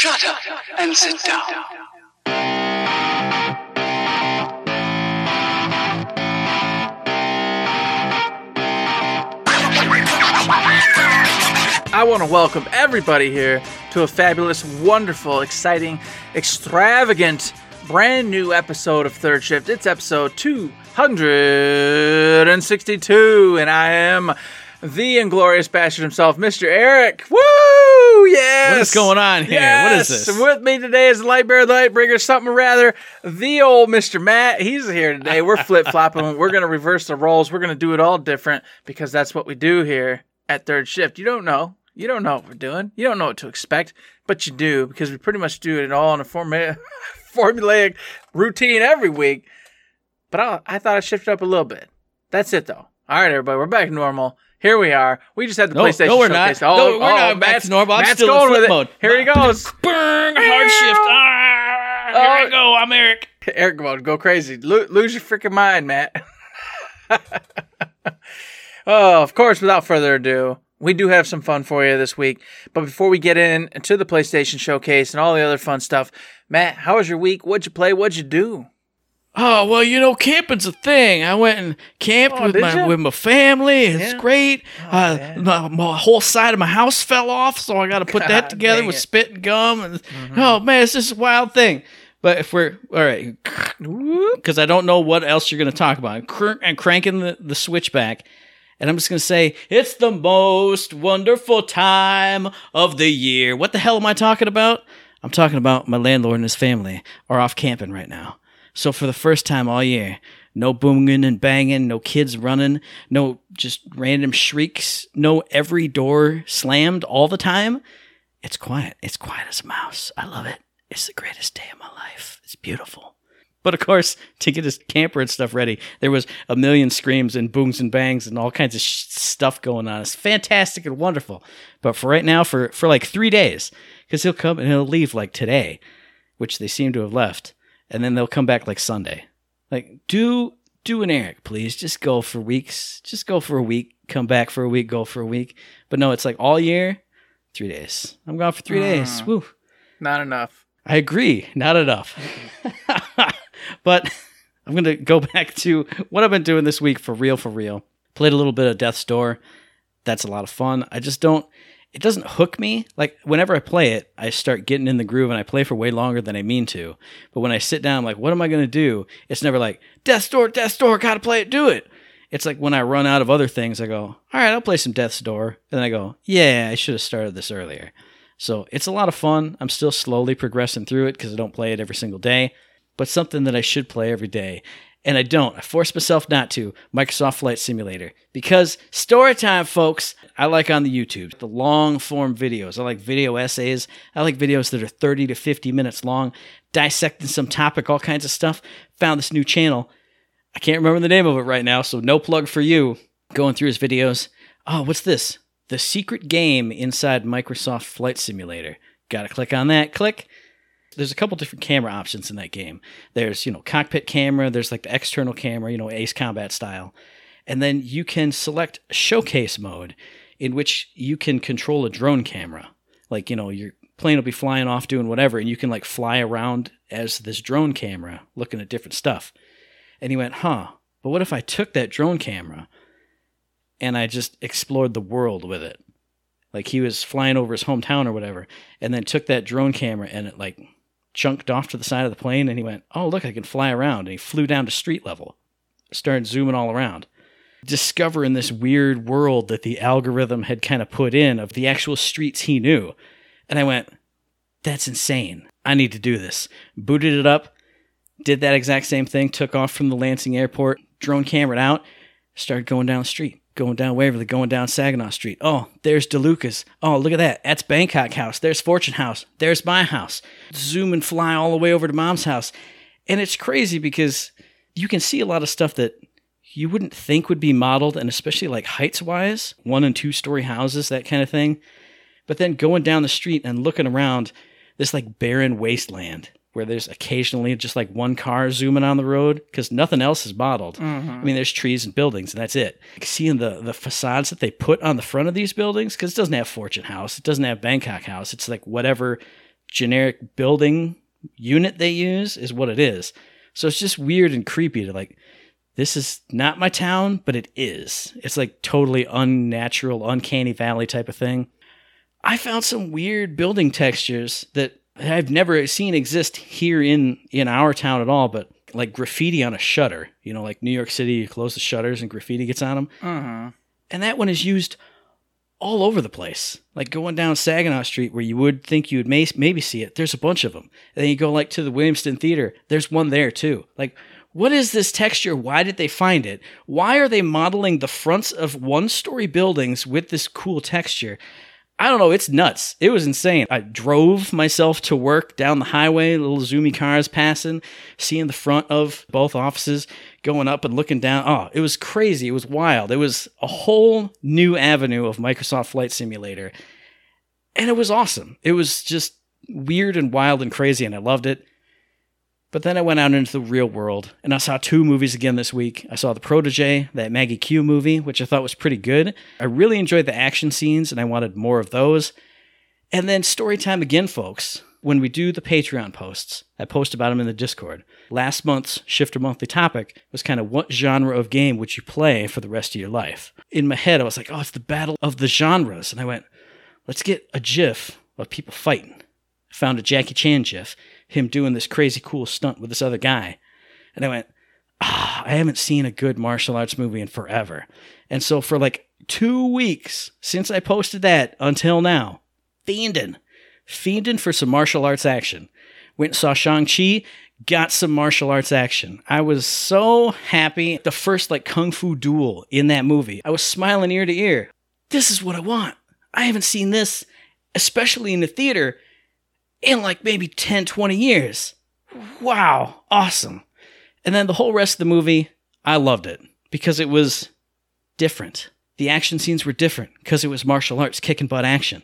Shut up and sit down. I want to welcome everybody here to a fabulous, wonderful, exciting, extravagant, brand new episode of Third Shift. It's episode 262, and I am the inglorious bastard himself, Mr. Eric. Woo! Yes! What is going on here? What is this? With me today is the Lightbearer, the Lightbringer, something or rather, the old Mr. Matt. He's here today. We're flip flopping. We're going to reverse the roles. We're going to do it all different because that's what we do here at Third Shift. You don't know. You don't know what we're doing. You don't know what to expect, but you do because we pretty much do it all in a forma- formulaic routine every week. But I, I thought I shifted up a little bit. That's it, though. All right, everybody, we're back to normal. Here we are. We just had the No, PlayStation no, we're not. showcase. Oh, No, we're oh, not back Matt's, to normal. I'm Matt's still in going flip with it. mode. Here he goes. Burn, hard shift. Ah, here I Oh. go. I'm Eric. Eric mode, go crazy. Lo- lose your freaking mind, Matt. oh, of course, without further ado, we do have some fun for you this week. But before we get into the PlayStation Showcase and all the other fun stuff, Matt, how was your week? What'd you play? What'd you do? Oh well, you know, camping's a thing. I went and camped Oh, with my ya? with my family. It's Yeah. Oh, great. uh, my, my whole side of my house fell off, so I got to put God that together with it. Mm-hmm. spit and gum. And oh man, it's just a wild thing. But if we're all right, because I don't know what else you're going to talk about, Cr- and cranking the, the switch back. And I'm just going to say, it's the most wonderful time of the year. What the hell am I talking about? I'm talking about my landlord and his family are off camping right now. So for the first time all year, no booming and banging, no kids running, no just random shrieks, no every door slammed all the time. It's quiet. It's quiet as a mouse. I love it. It's the greatest day of my life. It's beautiful. But of course, to get his camper and stuff ready, there was a million screams and booms and bangs and all kinds of sh- stuff going on. It's fantastic and wonderful. But for right now, for for like three days, because he'll come and he'll leave like today, which they seem to have left, and then they'll come back like Sunday. Like do do an Eric, please. Just go for weeks. Just go for a week. Come back for a week. Go for a week. But no, it's like all year, three days. I'm gone for three days. Mm. Woo. Not enough. I agree, not enough. but I'm going to go back to what I've been doing this week for real, for real. Played a little bit of Death's Door. That's a lot of fun. I just don't, it doesn't hook me. Like, whenever I play it, I start getting in the groove and I play for way longer than I mean to. But when I sit down, I'm like, what am I going to do? It's never like, Death's Door, Death's Door, gotta play it, do it. It's like when I run out of other things, I go, all right, I'll play some Death's Door. And then I go, yeah, I should have started this earlier. So it's a lot of fun. I'm still slowly progressing through it because I don't play it every single day, but something that I should play every day. And I don't. I force myself not to. Microsoft Flight Simulator. Because story time, folks, I like on the YouTube, the long form videos. I like video essays. I like videos that are 30 to 50 minutes long, dissecting some topic, all kinds of stuff. Found this new channel. I can't remember the name of it right now, so no plug for you. Going through his videos. Oh, what's this? The secret game inside Microsoft Flight Simulator. Got to click on that. Click. There's a couple different camera options in that game. There's, you know, cockpit camera, there's like the external camera, you know, Ace Combat style. And then you can select showcase mode in which you can control a drone camera. Like, you know, your plane will be flying off doing whatever and you can like fly around as this drone camera looking at different stuff. And he went, "Huh, but what if I took that drone camera and I just explored the world with it. Like he was flying over his hometown or whatever, and then took that drone camera and it like chunked off to the side of the plane, and he went, "Oh, look, I can fly around." And he flew down to street level, started zooming all around, discovering this weird world that the algorithm had kind of put in of the actual streets he knew. And I went, "That's insane! I need to do this." Booted it up, did that exact same thing, took off from the Lansing airport, drone camera out, started going down the street going down Waverly, going down Saginaw Street. Oh, there's DeLucas. Oh, look at that. That's Bangkok House. There's Fortune House. There's my house. Zoom and fly all the way over to mom's house. And it's crazy because you can see a lot of stuff that you wouldn't think would be modeled, and especially like heights wise, one and two story houses, that kind of thing. But then going down the street and looking around this like barren wasteland where there's occasionally just like one car zooming on the road because nothing else is modeled. Mm-hmm. I mean, there's trees and buildings, and that's it. Seeing the the facades that they put on the front of these buildings because it doesn't have Fortune House, it doesn't have Bangkok House. It's like whatever generic building unit they use is what it is. So it's just weird and creepy to like this is not my town, but it is. It's like totally unnatural, uncanny valley type of thing. I found some weird building textures that I've never seen exist here in in our town at all, but like graffiti on a shutter. You know, like New York City, you close the shutters and graffiti gets on them. Uh-huh. And that one is used all over the place. Like going down Saginaw Street, where you would think you would may- maybe see it, there's a bunch of them. And then you go like to the Williamston Theater, there's one there too. Like, what is this texture? Why did they find it? Why are they modeling the fronts of one story buildings with this cool texture? I don't know. It's nuts. It was insane. I drove myself to work down the highway, little zoomy cars passing, seeing the front of both offices, going up and looking down. Oh, it was crazy. It was wild. It was a whole new avenue of Microsoft Flight Simulator. And it was awesome. It was just weird and wild and crazy, and I loved it. But then I went out into the real world and I saw two movies again this week. I saw The Protege, that Maggie Q movie, which I thought was pretty good. I really enjoyed the action scenes and I wanted more of those. And then story time again, folks. When we do the Patreon posts, I post about them in the Discord. Last month's Shifter Monthly topic was kind of what genre of game would you play for the rest of your life? In my head, I was like, oh, it's the battle of the genres. And I went, let's get a GIF of people fighting. I found a Jackie Chan GIF him doing this crazy cool stunt with this other guy. And I went, ah, I haven't seen a good martial arts movie in forever. And so for like two weeks since I posted that until now, fiending, fiending for some martial arts action. Went and saw Shang-Chi, got some martial arts action. I was so happy. The first like kung fu duel in that movie, I was smiling ear to ear. This is what I want. I haven't seen this, especially in the theater, in like maybe 10, 20 years. Wow, awesome. And then the whole rest of the movie, I loved it because it was different. The action scenes were different because it was martial arts, kicking butt action.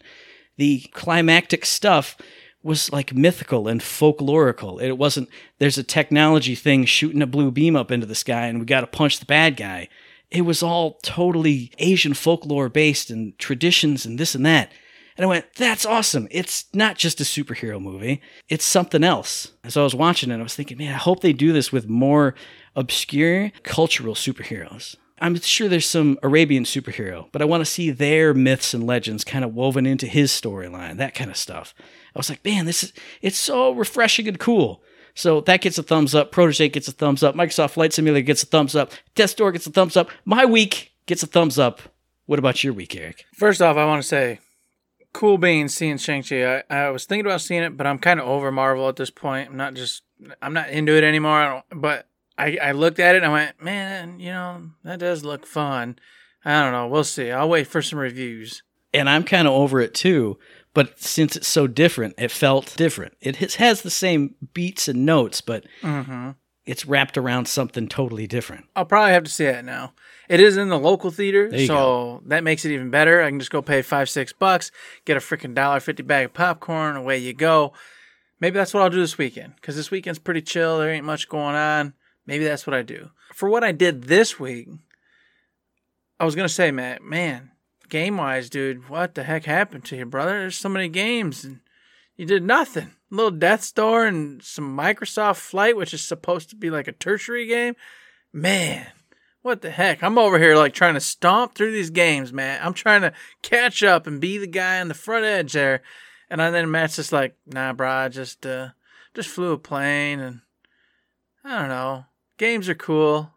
The climactic stuff was like mythical and folklorical. It wasn't, there's a technology thing shooting a blue beam up into the sky and we got to punch the bad guy. It was all totally Asian folklore based and traditions and this and that. And I went, that's awesome. It's not just a superhero movie, it's something else. As I was watching it, I was thinking, man, I hope they do this with more obscure cultural superheroes. I'm sure there's some Arabian superhero, but I want to see their myths and legends kind of woven into his storyline, that kind of stuff. I was like, man, this is it's so refreshing and cool. So that gets a thumbs up. Protege gets a thumbs up. Microsoft Flight Simulator gets a thumbs up. Death Door gets a thumbs up. My week gets a thumbs up. What about your week, Eric? First off, I want to say, cool being seeing Shang-Chi. I, I was thinking about seeing it, but I'm kind of over Marvel at this point. I'm not just, I'm not into it anymore. I don't, but I, I looked at it and I went, man, you know, that does look fun. I don't know. We'll see. I'll wait for some reviews. And I'm kind of over it too. But since it's so different, it felt different. It has, has the same beats and notes, but Mm-hmm. It's wrapped around something totally different. I'll probably have to see it now. It is in the local theater, so that makes it even better. I can just go pay five, six bucks, get a freaking dollar fifty bag of popcorn, away you go. Maybe that's what I'll do this weekend because this weekend's pretty chill. There ain't much going on. Maybe that's what I do. For what I did this week, I was gonna say, Matt, man, game wise, dude, what the heck happened to you, brother? There's so many games and you did nothing. Little Death Star and some Microsoft Flight, which is supposed to be like a tertiary game. Man, what the heck? I'm over here like trying to stomp through these games, man. I'm trying to catch up and be the guy on the front edge there. And I, then Matt's just like, nah, bro, I just uh just flew a plane and I don't know. Games are cool.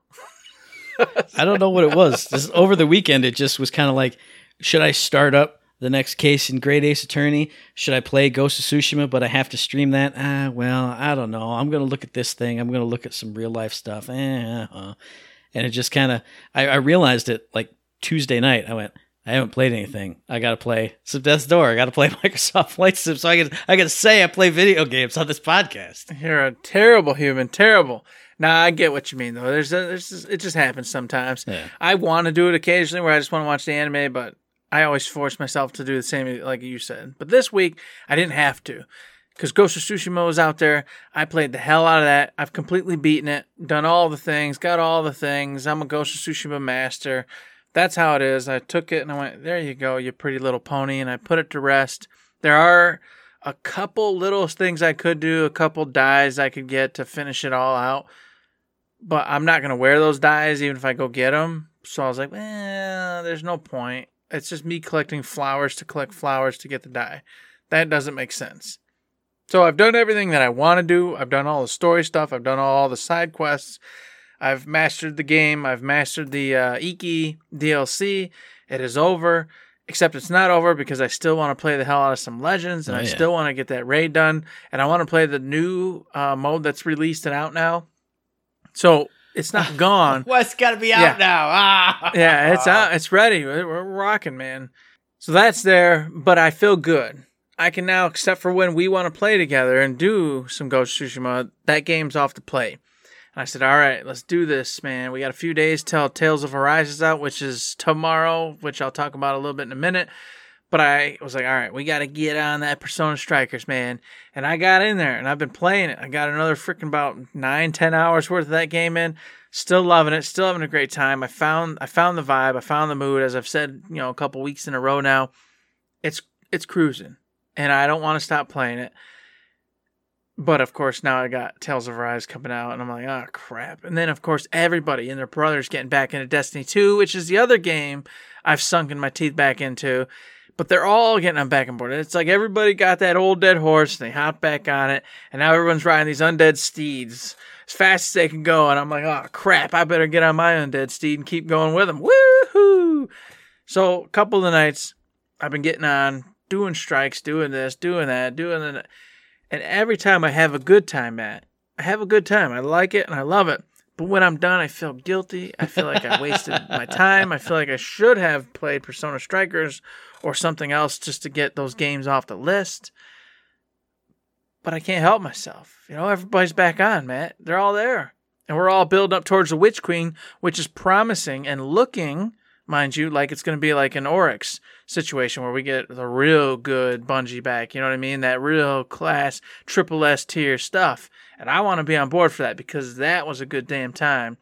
I don't know what it was. This, over the weekend, it just was kind of like, should I start up the next case in Great Ace Attorney? Should I play Ghost of Tsushima, but I have to stream that? Ah, well, I don't know. I'm going to look at this thing. I'm going to look at some real life stuff. Eh, uh. And it just kind of, I, I realized it like Tuesday night. I went, I haven't played anything. I got to play some Death's Door. I got to play Microsoft Flight Sim so I can, I can say I play video games on this podcast. You're a terrible human, terrible. Nah, I get what you mean though. There's, a, there's just, it just happens sometimes. Yeah. I want to do it occasionally where I just want to watch the anime, but I always force myself to do the same like you said. But this week I didn't have to because Ghost of Tsushima was out there. I played the hell out of that. I've completely beaten it, done all the things, got all the things. I'm a Ghost of Tsushima master. That's how it is. I took it and I went, there you go, you pretty little pony, and I put it to rest. There are a couple little things I could do, a couple dies I could get to finish it all out. But I'm not gonna wear those dies even if I go get them. So I was like, eh, there's no point. It's just me collecting flowers to collect flowers to get the die. That doesn't make sense. So I've done everything that I want to do. I've done all the story stuff. I've done all the side quests. I've mastered the game. I've mastered the uh, Iki DLC. It is over. Except it's not over because I still want to play the hell out of some Legends, and Oh, I yeah. still want to get that raid done, and I want to play the new uh, mode that's released and out now. So it's not gone. What's got to be out Yeah. now? Ah. yeah, it's out. It's ready. We're rocking, man. So that's there, but I feel good. I can now, except for when we want to play together and do some Ghost Tsushima, that game's off to play. And I said, all right, let's do this, man. We got a few days till Tales of is out, which is tomorrow, which I'll talk about a little bit in a minute. But I was like, all right, we got to get on that Persona Strikers, man. And I got in there and I've been playing it. I got another freaking about nine, ten hours worth of that game in. Still loving it. Still having a great time. I found I found the vibe. I found the mood. As I've said, you know, a couple weeks in a row now. It's it's cruising, and I don't want to stop playing it. But of course, now I got Tales of Arise coming out, and I'm like, oh crap! And then of course, everybody and their brothers getting back into Destiny 2, which is the other game I've sunken my teeth back into. But they're all getting on back on board. It's like everybody got that old dead horse, and they hop back on it, and now everyone's riding these undead steeds as fast as they can go. And I'm like, oh crap! I better get on my undead steed and keep going with them. Woohoo! So a couple of nights, I've been getting on, doing strikes, doing this, doing that, doing that. And every time I have a good time, Matt, I have a good time. I like it and I love it. But when I'm done, I feel guilty. I feel like I wasted my time. I feel like I should have played Persona Strikers or something else just to get those games off the list. But I can't help myself. You know, everybody's back on, Matt. They're all there. And we're all building up towards the Witch Queen, which is promising and looking, mind you, like it's going to be like an Oryx situation where we get the real good Bungie back. You know what I mean? That real class triple S tier stuff. And I want to be on board for that because that was a good damn time.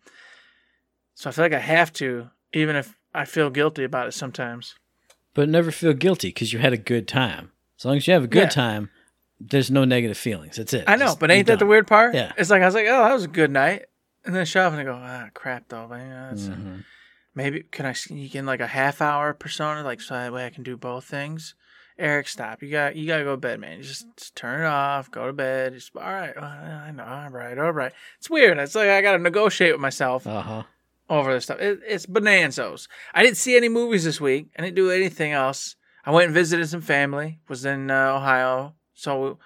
So I feel like I have to, even if I feel guilty about it sometimes. But never feel guilty because you had a good time. As long as you have a good Yeah. time, there's no negative feelings. That's it. I know, Just but ain't that the weird part? Yeah. It's like I was like, oh, that was a good night, and then shut off and I go, ah, crap though, man. Mhm. Maybe can I sneak in like a half hour persona, like so that way I can do both things. Eric, stop. You got you gotta go to bed, man. Just, just turn it off. Go to bed. Just all right. I know. All right. All right. It's weird. It's like I gotta negotiate with myself Uh-huh. over this stuff. It, it's bonanzas. I didn't see any movies this week. I didn't do anything else. I went and visited some family. Was in uh, Ohio, so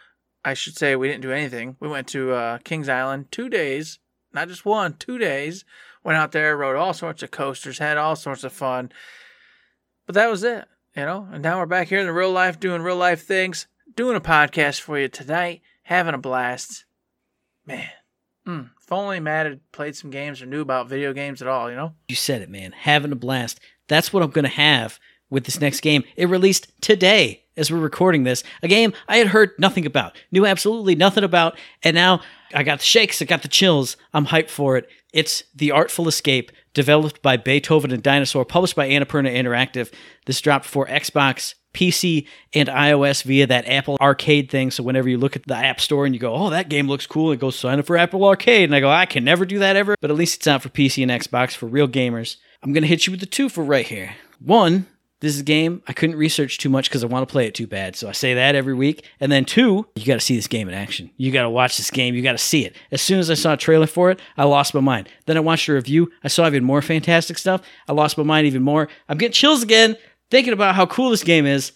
I should say we didn't do anything. We went to uh, Kings Island two days, not just one, two days. Went out there, rode all sorts of coasters, had all sorts of fun. But that was it, you know. And now we're back here in the real life, doing real life things, doing a podcast for you tonight, having a blast. Man, mm, if only Matt had played some games or knew about video games at all, you know. You said it, man. Having a blast. That's what I'm going to have with this next game. It released today as we're recording this. A game I had heard nothing about, knew absolutely nothing about, and now I got the shakes, I got the chills. I'm hyped for it. It's The Artful Escape, developed by Beethoven and Dinosaur, published by Annapurna Interactive. This dropped for Xbox, PC, and iOS via that Apple Arcade thing. So whenever you look at the App Store and you go, oh, that game looks cool, it goes sign up for Apple Arcade. And I go, I can never do that ever. But at least it's out for PC and Xbox for real gamers. I'm going to hit you with the two for right here. One, this is a game I couldn't research too much because I want to play it too bad. So I say that every week. And then two, you got to see this game in action. You got to watch this game. You got to see it. As soon as I saw a trailer for it, I lost my mind. Then I watched a review. I saw even more fantastic stuff. I lost my mind even more. I'm getting chills again thinking about how cool this game is.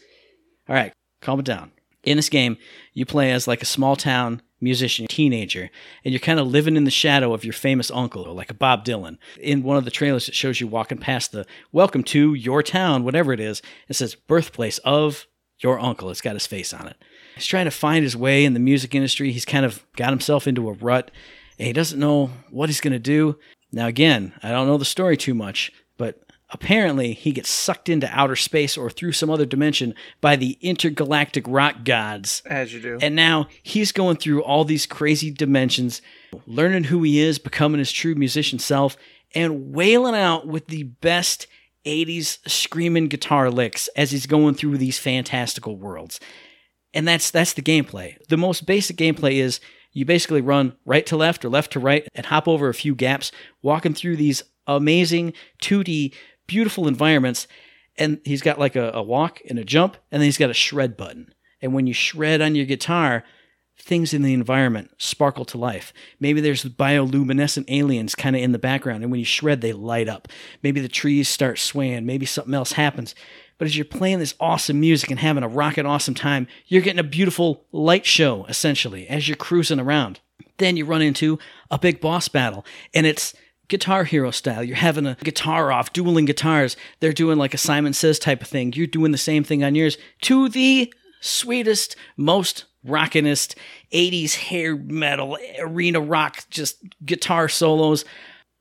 All right, calm it down. In this game, you play as like a small town musician teenager, and you're kind of living in the shadow of your famous uncle, or like a Bob Dylan. In one of the trailers, it shows you walking past the "Welcome to your town," whatever it is. It says "Birthplace of your uncle." It's got his face on it. He's trying to find his way in the music industry. He's kind of got himself into a rut, and he doesn't know what he's going to do. Now, again, I don't know the story too much, but apparently he gets sucked into outer space or through some other dimension by the intergalactic rock gods. As you do. And now he's going through all these crazy dimensions, learning who he is, becoming his true musician self, and wailing out with the best 80s screaming guitar licks as he's going through these fantastical worlds. And that's that's the gameplay. The most basic gameplay is you basically run right to left or left to right and hop over a few gaps, walking through these amazing 2D beautiful environments. And he's got like a, a walk and a jump, and then he's got a shred button. And when you shred on your guitar, things in the environment sparkle to life. Maybe there's bioluminescent aliens kind of in the background, and when you shred, they light up. Maybe the trees start swaying. Maybe something else happens. But as you're playing this awesome music and having a rockin' awesome time, you're getting a beautiful light show, essentially, as you're cruising around. Then you run into a big boss battle, and it's Guitar Hero style. You're having a guitar off, dueling guitars. They're doing like a Simon Says type of thing. You're doing the same thing on yours to the sweetest, most rockinest 80s hair metal, arena rock, just guitar solos.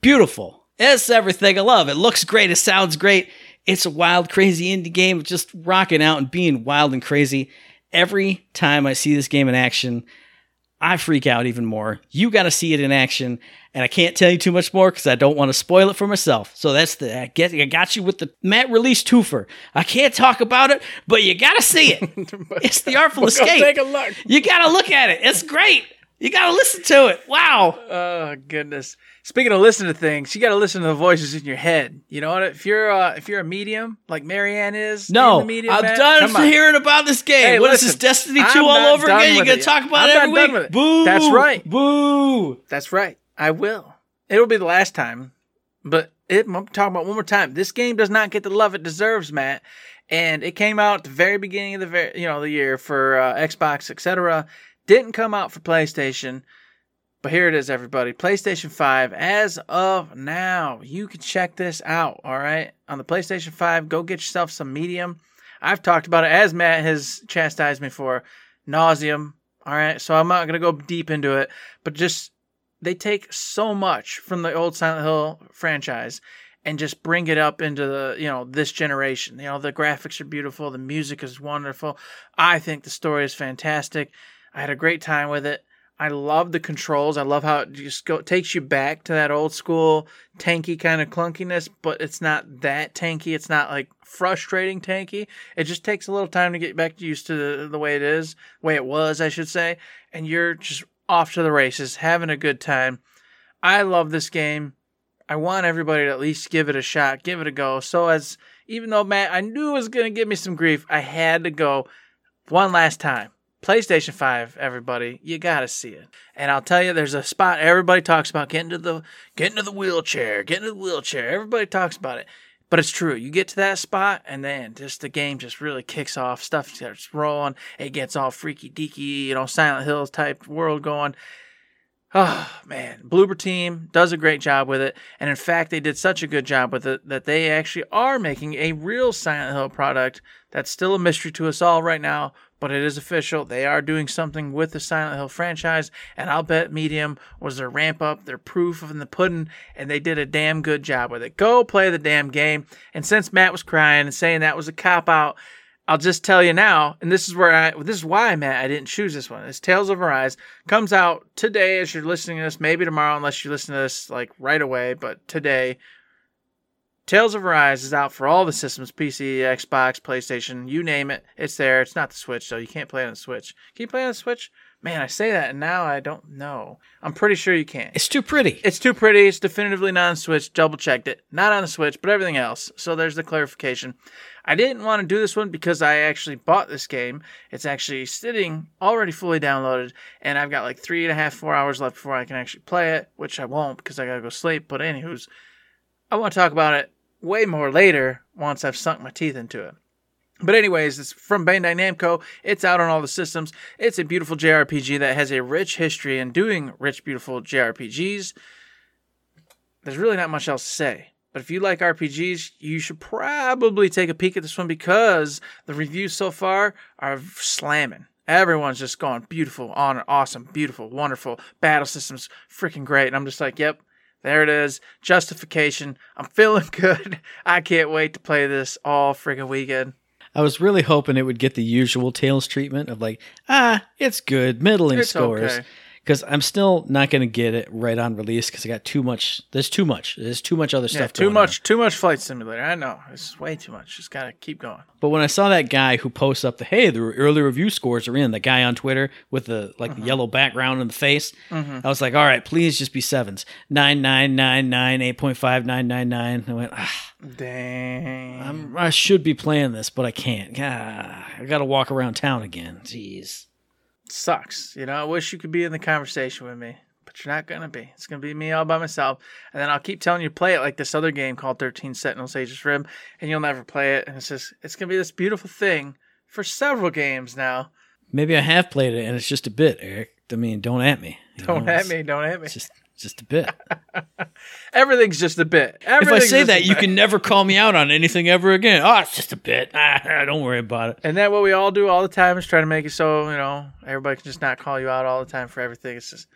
Beautiful. It's everything I love. It looks great. It sounds great. It's a wild, crazy indie game, just rocking out and being wild and crazy. Every time I see this game in action, I freak out even more. You got to see it in action, and I can't tell you too much more because I don't want to spoil it for myself. So that's the I get. I got you with the Matt release twofer. I can't talk about it, but you got to see it. it's the Artful Escape. take a look. You got to look at it. It's great. You got to listen to it. Wow. Oh goodness. Speaking of listening to things, you got to listen to the voices in your head. You know what? If you're uh, if you're a medium like Marianne is, No, medium, I'm Matt, done hearing about this game. Hey, what is listen, this Destiny I'm 2 all over again? You gonna talk about I'm it every week? with it. Boo. That's right. Boo. That's right. I will. It'll be the last time, but it, I'm talking about one more time. This game does not get the love it deserves, Matt. And it came out at the very beginning of the ver- you know the year for uh, Xbox, etc. Didn't come out for PlayStation, but here it is, everybody. PlayStation 5 as of now. You can check this out. All right, on the PlayStation 5, go get yourself some Medium. I've talked about it as Matt has chastised me for nauseum. All right, so I'm not gonna go deep into it, but just they take so much from the old Silent Hill franchise and just bring it up into the you know this generation. You know the graphics are beautiful, the music is wonderful. I think the story is fantastic. I had a great time with it. I love the controls. I love how it just go takes you back to that old school tanky kind of clunkiness, but it's not that tanky. It's not like frustrating tanky. It just takes a little time to get back used to the, the way it is, way it was, I should say. And you're just off to the races, having a good time. I love this game. I want everybody to at least give it a shot, give it a go. So as even though Matt, I knew it was gonna give me some grief, I had to go one last time. PlayStation 5, everybody, you gotta see it. And I'll tell you, there's a spot everybody talks about getting to the getting to the wheelchair, getting to the wheelchair. Everybody talks about it. But it's true. You get to that spot, and then just the game just really kicks off. Stuff starts rolling. It gets all freaky deaky, you know, Silent Hills type world going. Oh man, Bloober Team does a great job with it, and in fact, they did such a good job with it that they actually are making a real Silent Hill product that's still a mystery to us all right now, but it is official. They are doing something with the Silent Hill franchise, and I'll bet Medium was their ramp up, their proof of the pudding, and they did a damn good job with it. Go play the damn game. And since Matt was crying and saying that was a cop out, I'll just tell you now, and this is where I this is why I'm at. I didn't choose this one. It's Tales of Arise comes out today as you're listening to this, maybe tomorrow unless you listen to this like right away, but today. Tales of Arise is out for all the systems PC, Xbox, PlayStation, you name it. It's there. It's not the Switch, though. You can't play on the Switch. Can you play on the Switch? Man, I say that and now I don't know. I'm pretty sure you can't. It's too pretty. It's too pretty. It's definitively not on Switch. Double checked it. Not on the Switch, but everything else. So there's the clarification. I didn't want to do this one because I actually bought this game. It's actually sitting already fully downloaded, and I've got like three and a half, four hours left before I can actually play it, which I won't because I gotta go sleep. But anywho's, I want to talk about it way more later once I've sunk my teeth into it. But anyways, it's from Bandai Namco. It's out on all the systems. It's a beautiful JRPG that has a rich history in doing rich, beautiful JRPGs. There's really not much else to say. But if you like RPGs, you should probably take a peek at this one because the reviews so far are slamming. Everyone's just going beautiful, on awesome, beautiful, wonderful. Battle systems freaking great. And I'm just like, yep, there it is. Justification. I'm feeling good. I can't wait to play this all freaking weekend. I was really hoping it would get the usual Tales treatment of like, ah, it's good, middling It's scores. okay. Because I'm still not going to get it right on release because I got too much. There's too much. There's too much other Yeah, stuff. too much, on. too much flight simulator. I know it's way too much. Just gotta keep going. But when I saw that guy who posts up the hey, the early review scores are in, the guy on Twitter with the like Mm-hmm. the yellow background in the face, I was like, all right, please just be sevens. Nine nine nine nine eight point five nine nine nine. I went, ah, Dang. I'm, I should be playing this, but I can't. Ah, I got to walk around town again. Jeez. Sucks. You know, I wish you could be in the conversation with me, but you're not gonna be. It's gonna be me all by myself, and then I'll keep telling you to play it like this other game called Thirteen Sentinels Aegis Rim, and you'll never play it. And it's just, it's gonna be this beautiful thing for several games now. Maybe I have played it and it's just a bit, Eric. I mean, don't at me. Don't know, at it's- me. Don't at me. It's just, just a bit. Everything's just a bit. if I say that, you can never call me out on anything ever again. Oh, it's just a bit. Ah, don't worry about it. And that what we all do all the time is try to make it so you know everybody can just not call you out all the time for everything. It's just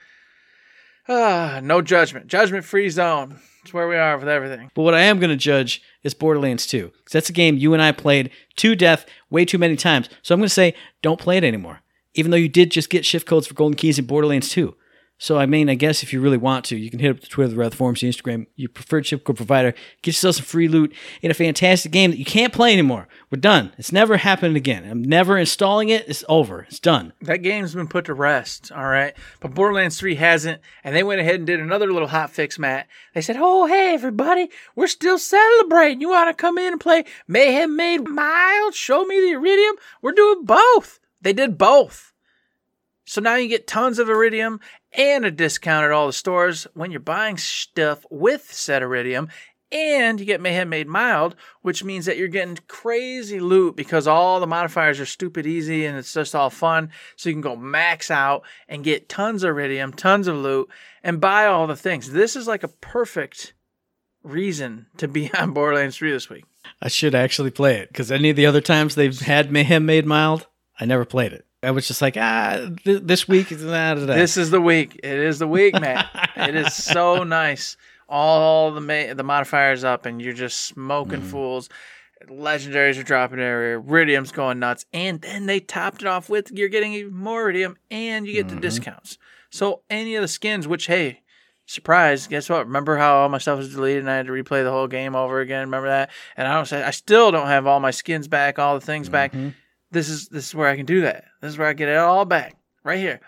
ah, no judgment, judgment free zone. It's where we are with everything. But what I am going to judge is Borderlands 2. Because that's a game you and I played to death way too many times. So I'm going to say, don't play it anymore. Even though you did just get shift codes for Golden Keys in Borderlands 2. So, I mean, I guess if you really want to, you can hit up the Twitter, the Red Forums, the Instagram, your preferred chip code provider, get yourself some free loot in a fantastic game that you can't play anymore. We're done. It's never happened again. I'm never installing it. It's over. It's done. That game's been put to rest, all right. But Borderlands 3 hasn't, and they went ahead and did another little hot fix, Matt. They said, "Oh, hey everybody, we're still celebrating. You want to come in and play Mayhem Made Mild? Show me the Iridium. We're doing both. They did both. So now you get tons of Iridium and a discount at all the stores when you're buying stuff with said Iridium. And you get Mayhem Made Mild, which means that you're getting crazy loot because all the modifiers are stupid easy and it's just all fun. So you can go max out and get tons of Iridium, tons of loot, and buy all the things. This is like a perfect reason to be on Borderlands 3 this week. I should actually play it because any of the other times they've had Mayhem made mild, I never played it. I was just like, ah, th- this week is nah. This is the week. It is the week, man. it is so nice. All the ma- the modifiers up, and you're just smoking mm-hmm. fools. Legendaries are dropping everywhere. Iridium's going nuts, and then they topped it off with you're getting even more Iridium, and you get the mm-hmm. discounts. So any of the skins, which hey, surprise, guess what? Remember how all my stuff was deleted and I had to replay the whole game over again? Remember that? And I don't say I still don't have all my skins back, all the things back. Mm-hmm. This is this is where I can do that. This is where I get it all back right here.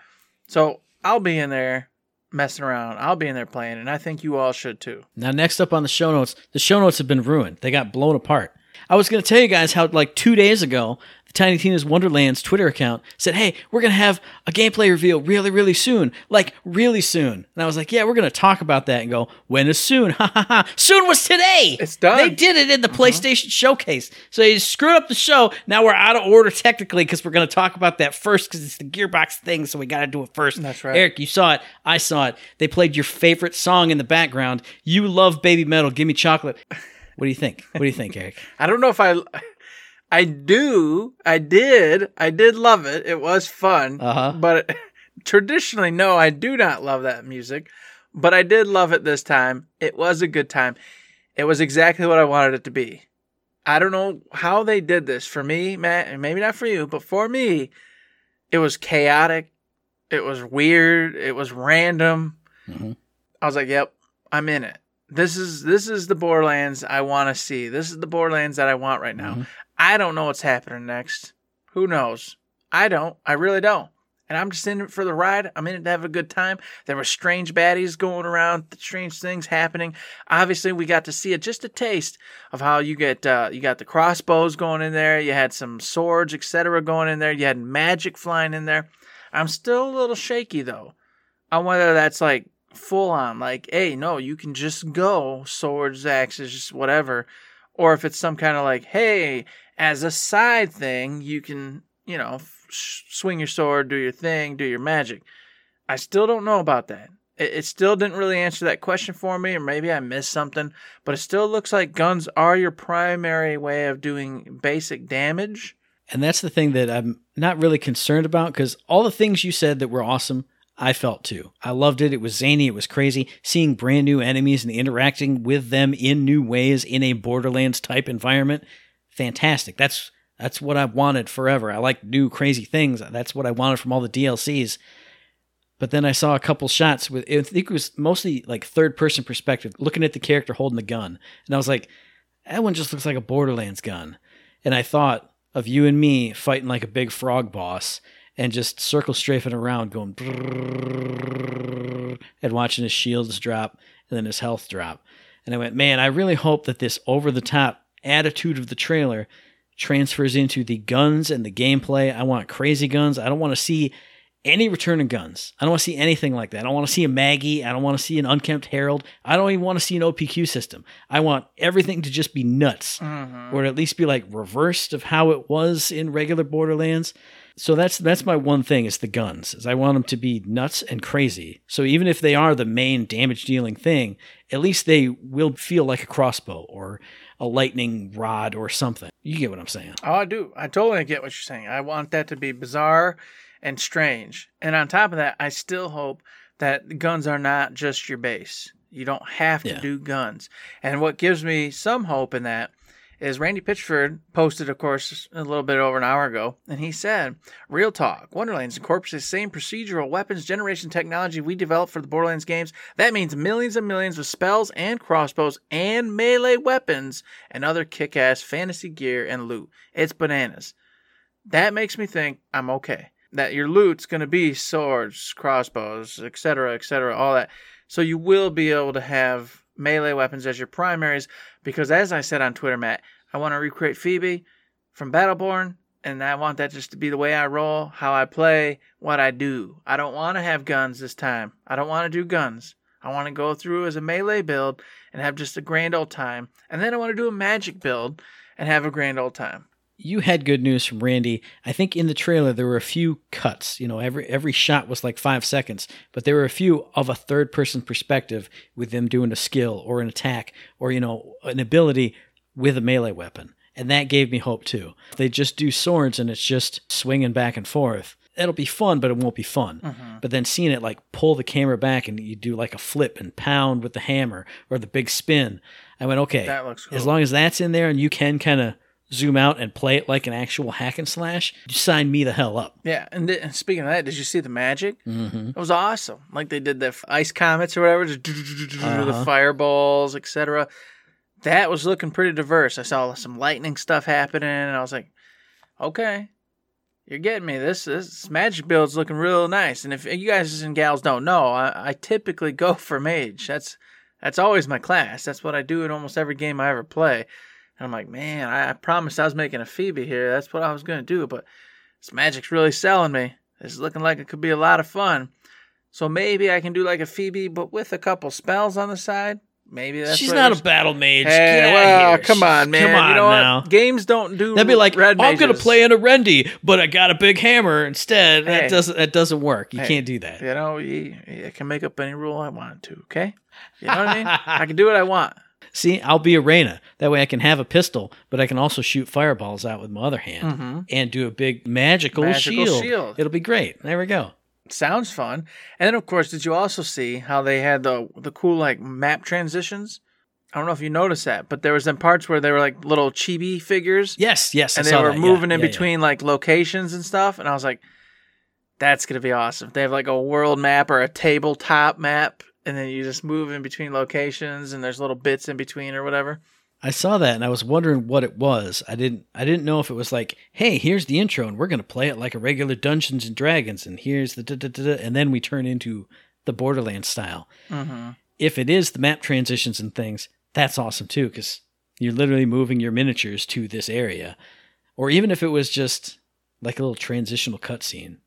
So I'll be in there messing around. I'll be in there playing, and I think you all should too. Now, next up on the show notes, the show notes have been ruined. They got blown apart. I was going to tell you guys how, like, two days ago, Tiny Tina's Wonderlands Twitter account said, Hey, we're going to have a gameplay reveal really, really soon. Like, really soon. And I was like, Yeah, we're going to talk about that and go, When is soon? Ha ha ha. Soon was today. It's done. They did it in the uh-huh. PlayStation Showcase. So you screwed up the show. Now we're out of order technically because we're going to talk about that first because it's the Gearbox thing. So we got to do it first. That's right. Eric, you saw it. I saw it. They played your favorite song in the background. You love Babymetal. Give me chocolate. What do you think? What do you think, Eric? I don't know if I. I do. I did. I did love it. It was fun. Uh-huh. But traditionally, no, I do not love that music. But I did love it this time. It was a good time. It was exactly what I wanted it to be. I don't know how they did this for me, Matt, and maybe not for you, but for me, it was chaotic. It was weird. It was random. Mhm. I was like, "Yep, I'm in it. This is this is the Borderlands I want to see. This is the Borderlands that I want right now. Mhm. I don't know what's happening next. Who knows? I don't. I really don't. And I'm just in it for the ride. I'm in it to have a good time. There were strange baddies going around, strange things happening. Obviously, we got to see it just a taste of how you get uh, you got the crossbows going in there. You had some swords, etc., going in there. You had magic flying in there. I'm still a little shaky though on whether that's like full on, like, hey, no, you can just go swords, axes, whatever, or if it's some kind of like, hey, as a side thing, you can, you know, swing your sword, do your thing, do your magic. I still don't know about that. It, it still didn't really answer that question for me, or maybe I missed something, but it still looks like guns are your primary way of doing basic damage. And that's the thing that I'm not really concerned about because all the things you said that were awesome, I felt too. I loved it. It was zany. It was crazy. Seeing brand new enemies and interacting with them in new ways in a Borderlands type environment, fantastic. That's that's what I've wanted forever. I like new crazy things. That's what I wanted from all the DLCs. But then I saw a couple shots with I think it was mostly like third person perspective, looking at the character holding the gun, and I was like, that one just looks like a Borderlands gun. And I thought of you and me fighting like a big frog boss and just circle strafing around, going and watching his shields drop and then his health drop. And I went, man, I really hope that this over the top attitude of the trailer transfers into the guns and the gameplay. I want crazy guns. I don't want to see any return of guns. I don't want to see anything like that. I don't want to see a Maggie. I don't want to see an unkempt Harold. I don't even want to see an OPQ system. I want everything to just be nuts, mm-hmm. or at least be like reversed of how it was in regular Borderlands. So that's that's my one thing is the guns. Is I want them to be nuts and crazy. So even if they are the main damage dealing thing, at least they will feel like a crossbow or a lightning rod or something. You get what I'm saying? Oh, I do. I totally get what you're saying. I want that to be bizarre and strange. And on top of that, I still hope that guns are not just your base. You don't have to Yeah. do guns. And what gives me some hope in that is Randy Pitchford posted, of course, a little bit over an hour ago, and he said, Real talk, Wonderlands incorporates the same procedural weapons generation technology we developed for the Borderlands games. That means millions and millions of spells and crossbows and melee weapons and other kick ass fantasy gear and loot. It's bananas. That makes me think I'm okay. That your loot's going to be swords, crossbows, etc., etc., all that. So you will be able to have melee weapons as your primaries because, as I said on Twitter, Matt, I want to recreate Phoebe from Battleborn, and I want that just to be the way I roll, how I play, what I do. I don't want to have guns this time. I don't want to do guns. I want to go through as a melee build and have just a grand old time. And then I want to do a magic build and have a grand old time. You had good news from Randy. I think in the trailer there were a few cuts. You know, every every shot was like five seconds, but there were a few of a third person perspective with them doing a skill or an attack or you know an ability with a melee weapon, and that gave me hope too. If they just do swords and it's just swinging back and forth. It'll be fun, but it won't be fun. Mm-hmm. But then seeing it like pull the camera back and you do like a flip and pound with the hammer or the big spin, I went, okay, That looks cool. as long as that's in there and you can kind of zoom out and play it like an actual hack and slash, you sign me the hell up. Yeah, and, th- speaking of that, did you see the magic? Mm-hmm. It was awesome. Like they did the ice comets or whatever, the Uh-huh. fireballs, etc. That was looking pretty diverse. I saw some lightning stuff happening, and I was like, okay, you're getting me. This this magic build's looking real nice. And if you guys and gals don't know, I, I typically go for mage. That's that's always my class. That's what I do in almost every game I ever play. And I'm like, man, I, I promised I was making a Phoebe here. That's what I was gonna do, but this magic's really selling me. This is looking like it could be a lot of fun. So maybe I can do like a Phoebe, but with a couple spells on the side. Maybe that's She's not a battle mage. Hey, well, come on, man. Come on you know now. what? Games don't do. That'd be like, red oh, I'm gonna play in a Rendy, but I got a big hammer instead. Hey. That doesn't that doesn't work. You Hey. can't do that. You know, you, I can make up any rule I want to. Okay, you know what I mean? I can do what I want. See, I'll be a Reyna. That way I can have a pistol, but I can also shoot fireballs out with my other hand mm-hmm. and do a big magical, Magical shield. shield. It'll be great. There we go. Sounds fun. And then, of course, did you also see how they had the the cool like map transitions? I don't know if you noticed that, but there was in parts where they were like little chibi figures. Yes, yes. I and they saw were that. Yeah, moving in yeah, yeah. between like locations and stuff and i was like that's gonna be awesome they have like a world map or a tabletop map and then you just move in between locations and there's little bits in between or whatever I saw that and I was wondering what it was. I didn't I didn't know if it was like, hey, here's the intro and we're gonna play it like a regular Dungeons and Dragons and here's the da, da, da, da, and then we turn into the Borderlands style. mm-hmm. If it is the map transitions and things, that's awesome too because you're literally moving your miniatures to this area. Or even if it was just like a little transitional cutscene,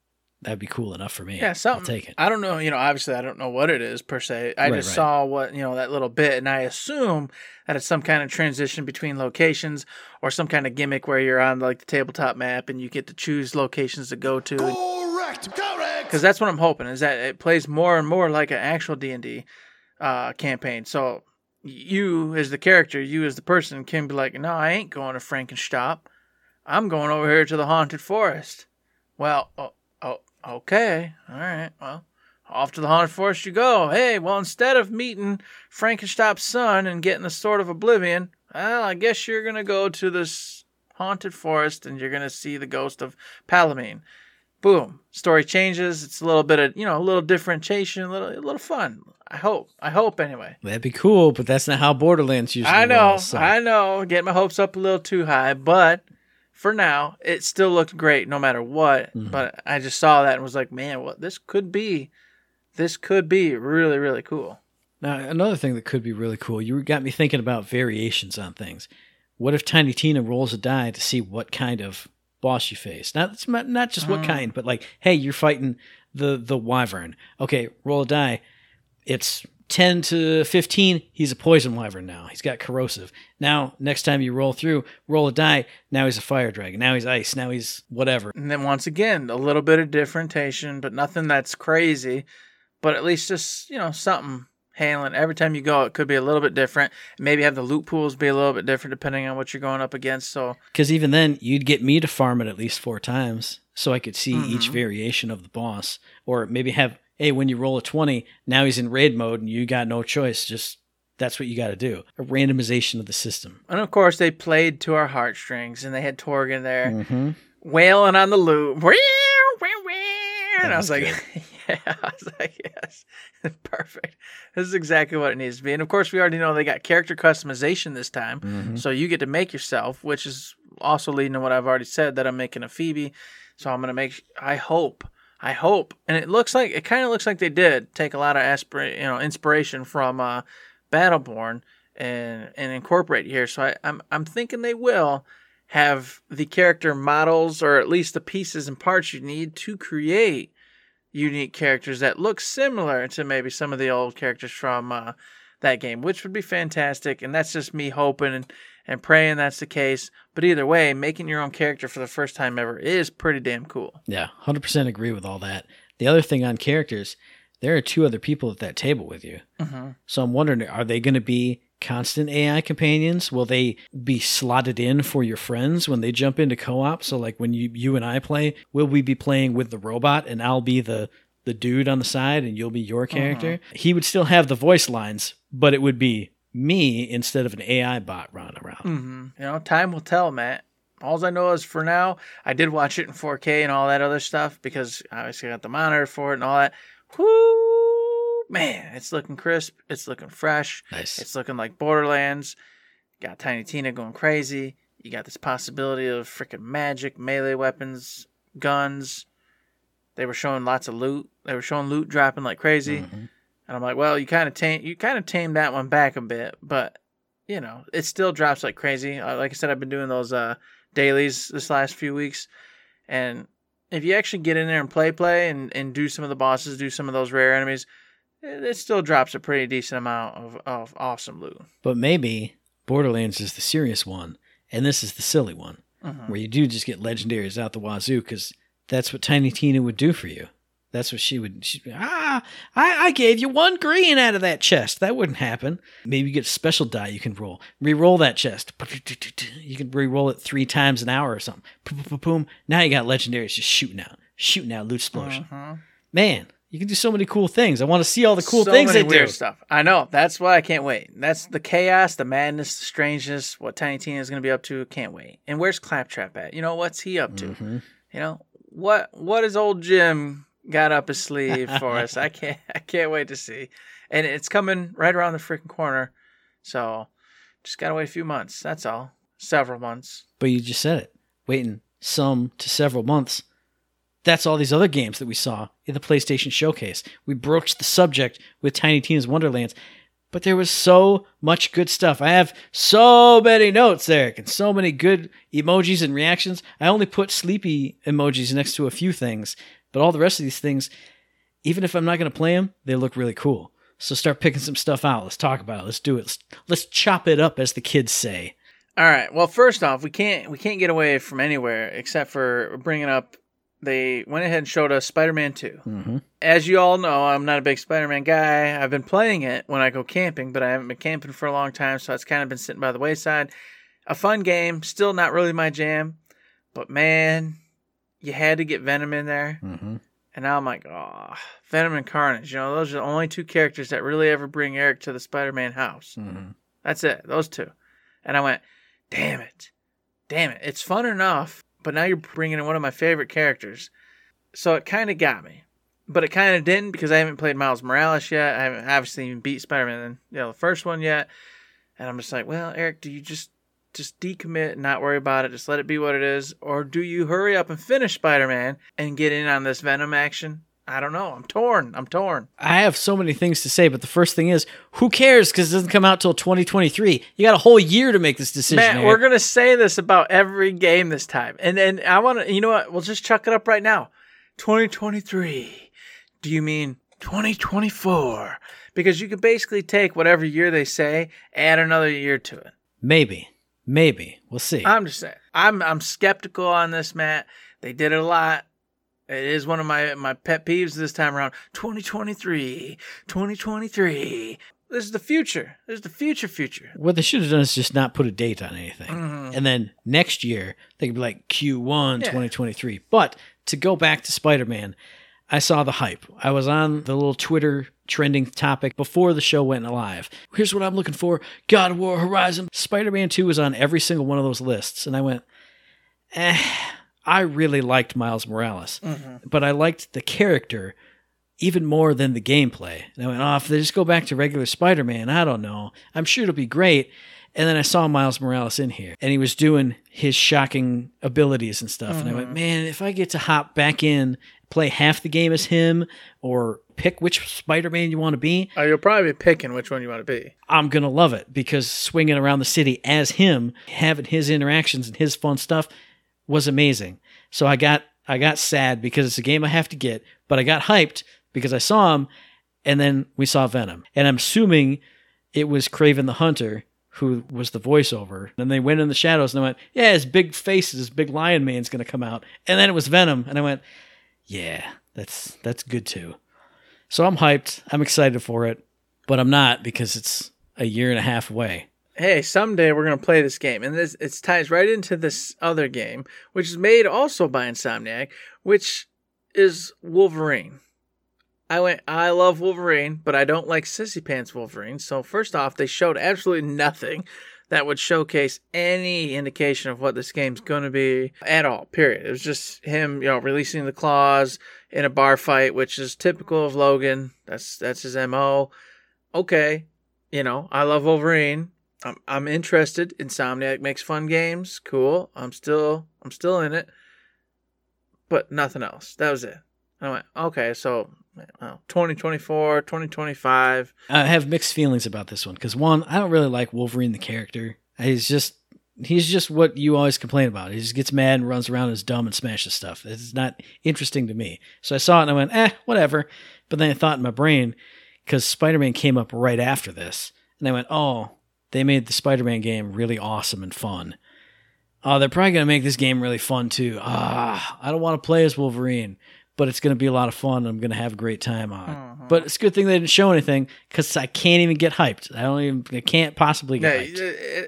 that'd be cool enough for me. yeah something I'll take it. i don't know you know obviously i don't know what it is per se i Right, just right. saw what you know that little bit and i assume that it's some kind of transition between locations or some kind of gimmick where you're on like the tabletop map and you get to choose locations to go to Correct. Correct. because that's what I'm hoping is that it plays more and more like an actual D and D uh, campaign. So you as the character, you as the person, can be like, no, I ain't going to Frankenstop. I'm going over here to the haunted forest. Well, oh, okay, all right, well. Off to the haunted forest you go. Hey, well, instead of meeting Frankenstein's son and getting the sword of oblivion, well, I guess you're gonna go to this haunted forest and you're gonna see the ghost of Palamine boom, story changes. It's a little bit of you know a little differentiation, a little a little fun. I hope. I hope anyway. That'd be cool, but that's not how Borderlands usually. I know. rolls, so- I know. Getting my hopes up a little too high, but for now, it still looked great no matter what. Mhm. But I just saw that and was like, man, what this could be. This could be really really cool. Now, another thing that could be really cool, you got me thinking about variations on things. What if Tiny Tina rolls a die to see what kind of boss you face? Not not just what Mm. kind, but like, hey, you're fighting the the wyvern. Okay, roll a die. It's 10 to 15. He's a poison wyvern now. He's got corrosive. Now, next time you roll through, roll a die. Now he's a fire dragon. Now he's ice. Now he's whatever. And then once again, a little bit of differentiation, but nothing that's crazy. But at least just you know something handling. Every time you go, it could be a little bit different. Maybe have the loot pools be a little bit different depending on what you're going up against. So Because even then, you'd get me to farm it at least four times so I could see each Mhm. variation of the boss. Or maybe have, hey, when you roll a 20, now he's in raid mode and you got no choice. Just that's what you got to do. A randomization of the system. and of course they played to our heartstrings, and they had Torgan there Mm-hmm. wailing on the loop. And I was like, yeah, I was like, yes, perfect. This is exactly what it needs to be. And of course, we already know they got character customization this time. Mm-hmm. So you get to make yourself, which is also leading to what I've already said that I'm making a Phoebe. So I'm gonna make. I hope. I hope, and it looks like it kind of looks like they did take a lot of aspira- you know, inspiration from uh, Battleborn and and incorporate here. So I, I'm I'm thinking they will have the character models or at least the pieces and parts you need to create unique characters that look similar to maybe some of the old characters from uh, that game, which would be fantastic. And that's just me hoping and, and praying that's the case. But either way, making your own character for the first time ever is pretty damn cool. Yeah, 100% agree with all that. The other thing on characters, there are two other people at that table with you. Mm-hmm. So I'm wondering, are they going to be constant AI companions? Will they be slotted in for your friends when they jump into co-op? So like when you you and I play, will we be playing with the robot and I'll be the the dude on the side and you'll be your character? He would still have the voice lines, but it would be me instead of an AI bot running around. Mm-hmm. You know, time will tell, Matt. All I know is for now, I did watch it in 4K and all that other stuff because obviously I got the monitor for it and all that. Whoo, man, it's looking crisp. It's looking fresh. Nice. It's looking like Borderlands. Got Tiny Tina going crazy. You got this possibility of freaking magic, melee weapons, guns. They were showing lots of loot. They were showing loot dropping like crazy. Mhm. And I'm like, well, you kind of tame, you kind of tamed that one back a bit, but you know, it still drops like crazy. Uh, like I said, I've been doing those uh, dailies this last few weeks, and if you actually get in there and play, play, and, and do some of the bosses, do some of those rare enemies, it, it still drops a pretty decent amount of, of awesome loot. But maybe Borderlands is the serious one and this is the silly one. Mhm. where you do just get legendaries out the wazoo because that's what Tiny Tina would do for you. That's what she would. She, ah, I, I gave you one green out of that chest. That wouldn't happen. Maybe you get a special die you can roll. Re-roll that chest. You can re-roll it three times an hour or something. Boom, boom, boom, boom. Now you got legendaries just shooting out, shooting out loot explosion. Mhm. Man, you can do so many cool things. I want to see all the cool so things many they weird do. stuff. I know. That's why I can't wait. That's the chaos, the madness, the strangeness. What Tiny Tina is going to be up to. Can't wait. And where's Claptrap at? You know what's he up to? Mhm. You know what? What is old Jim got up his sleeve for us? I can't. I can't wait to see. And it's coming right around the freaking corner. So just gotta wait a few months. That's all. Several months. But you just said it. Waiting some to several months. That's all these other games that we saw in the PlayStation Showcase. We broached the subject with Tiny Tina's Wonderlands, but there was so much good stuff. I have so many notes, Eric, and so many good emojis and reactions. I only put sleepy emojis next to a few things, but all the rest of these things, even if I'm not going to play them, they look really cool. So start picking some stuff out. Let's talk about it. Let's do it. Let's, let's chop it up, as the kids say. All right. Well, first off, we can't we can't get away from anywhere except for bringing up. They went ahead and showed us Spider-Man Two. Mm-hmm. As you all know, I'm not a big Spider-Man guy. I've been playing it when I go camping, but I haven't been camping for a long time, so it's kind of been sitting by the wayside. A fun game, still not really my jam, but man, you had to get Venom in there, Mm-hmm. and now I'm like, oh, Venom and Carnage. You know, those are the only two characters that really ever bring Eric to the Spider-Man house. Mm-hmm. That's it, those two. And I went, damn it, damn it. It's fun enough, but now you're bringing in one of my favorite characters. So it kind of got me, but it kind of didn't because I haven't played Miles Morales yet. I haven't obviously even beat Spider Man, you know, the first one yet. And I'm just like, well, Eric, do you just just decommit and not worry about it? Just let it be what it is, or do you hurry up and finish Spider Man and get in on this Venom action? I don't know. I'm torn. I'm torn. I have so many things to say, but the first thing is, who cares? Because it doesn't come out till 2023. You got a whole year to make this decision. Matt, Eric. we're gonna say this about every game this time, and and I want to. You know what? We'll just chuck it up right now. 2023. Do you mean 2024? Because you could basically take whatever year they say, add another year to it. maybe, maybe we'll see. I'm just saying. I'm I'm skeptical on this, Matt. They did it a lot. It is one of my my pet peeves this time around. 2023, 2023. This is the future. This is the future, future. what they should have done is just not put a date on anything, Mhm. and then next year they could be like Q1 Yeah. 2023. But to go back to Spider Man, I saw the hype. I was on the little Twitter trending topic before the show went live. Here's what I'm looking for: God of War Horizon. Spider Man 2 was on every single one of those lists, and I went, eh. I really liked Miles Morales, but I liked the character even more than the gameplay. And I went, oh, if they just go back to regular Spider Man, I don't know. I'm sure it'll be great. And then I saw Miles Morales in here, and he was doing his shocking abilities and stuff. And I went, man, if I get to hop back in, play half the game as him, or pick which Spider Man you want to be, Oh, you'll probably be picking which one you want to be. I'm gonna love it because swinging around the city as him, having his interactions and his fun stuff was amazing. So I got I got sad because it's a game I have to get, but I got hyped because I saw him, and then we saw Venom, and I'm assuming it was Kraven the Hunter who was the voiceover. And they went in the shadows and I went, yeah, his big face, his big lion man's gonna come out, and then it was Venom, and I went, yeah, that's that's good too. So I'm hyped. I'm excited for it, but I'm not because it's a year and a half away. Hey, someday we're gonna play this game, and this it ties right into this other game, which is made also by Insomniac, which is Wolverine. I went, I love Wolverine, but I don't like Sissy Pants Wolverine. So first off, they showed absolutely nothing that would showcase any indication of what this game's gonna be at all. Period. It was just him, you know, releasing the claws in a bar fight, which is typical of Logan. That's that's his mo. Okay, you know, I love Wolverine. I'm I'm interested. Insomniac makes fun games. Cool. I'm still I'm still in it. But nothing else. That was it. I went, okay, so well, 2024, 2025. I have mixed feelings about this one because one, I don't really like Wolverine the character. He's just he's just what you always complain about. He just gets mad and runs around and is dumb and smashes stuff. It's not interesting to me. So I saw it and I went, eh, whatever. But then I thought in my brain, because Spider Man came up right after this, and I went, oh, they made the Spider Man game really awesome and fun. Oh, they're probably gonna make this game really fun too. Ah, I don't want to play as Wolverine, but it's gonna be a lot of fun. and I'm gonna have a great time on it. Mm-hmm. But it's a good thing they didn't show anything because I can't even get hyped. I don't even. I can't possibly get hyped.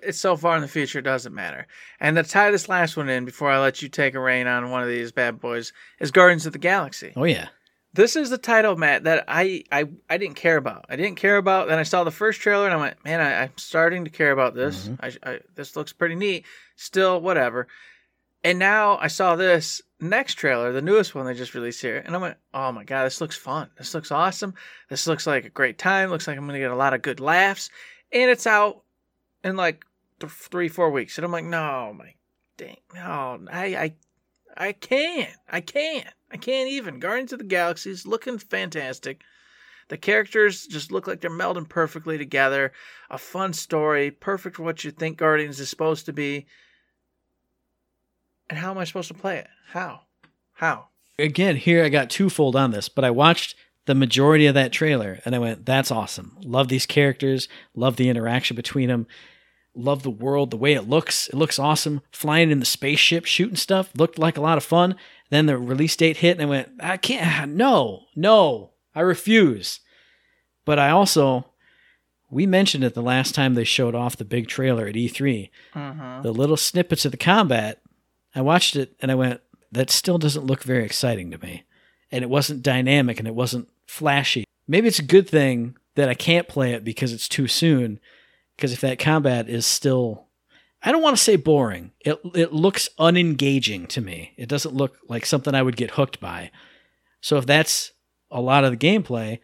it's so far in the future, it doesn't matter. And to tie this last one in before I let you take a reign on one of these bad boys is Guardians of the Galaxy. Oh yeah. This is the title, Matt, that I, I I didn't care about. I didn't care about. Then I saw the first trailer and I went, man, I, I'm starting to care about this. Mm-hmm. I, I, this looks pretty neat. Still, whatever. And now I saw this next trailer, the newest one they just released here, and I went, oh my god, this looks fun. This looks awesome. This looks like a great time. Looks like I'm gonna get a lot of good laughs. And it's out in like th- three, four weeks. And I'm like, no, my dang, no, I, I, I can't. I can't. I can't even. Guardians of the Galaxy is looking fantastic. The characters just look like they're melding perfectly together. A fun story, perfect for what you think Guardians is supposed to be. And how am I supposed to play it? How? How? Again, here I got twofold on this, but I watched the majority of that trailer and I went, "That's awesome. Love these characters. Love the interaction between them. Love the world, the way it looks. It looks awesome. Flying in the spaceship, shooting stuff looked like a lot of fun." Then the release date hit, and I went, "I can't. No, no, I refuse." But I also, we mentioned it the last time they showed off the big trailer at E3. Mm-hmm. the little snippets of the combat, I watched it and I went, that still doesn't look very exciting to me. And it wasn't dynamic and it wasn't flashy. Maybe it's a good thing that I can't play it because it's too soon. Because if that combat is still, I don't want to say boring. It it looks unengaging to me. It doesn't look like something I would get hooked by. So if that's a lot of the gameplay,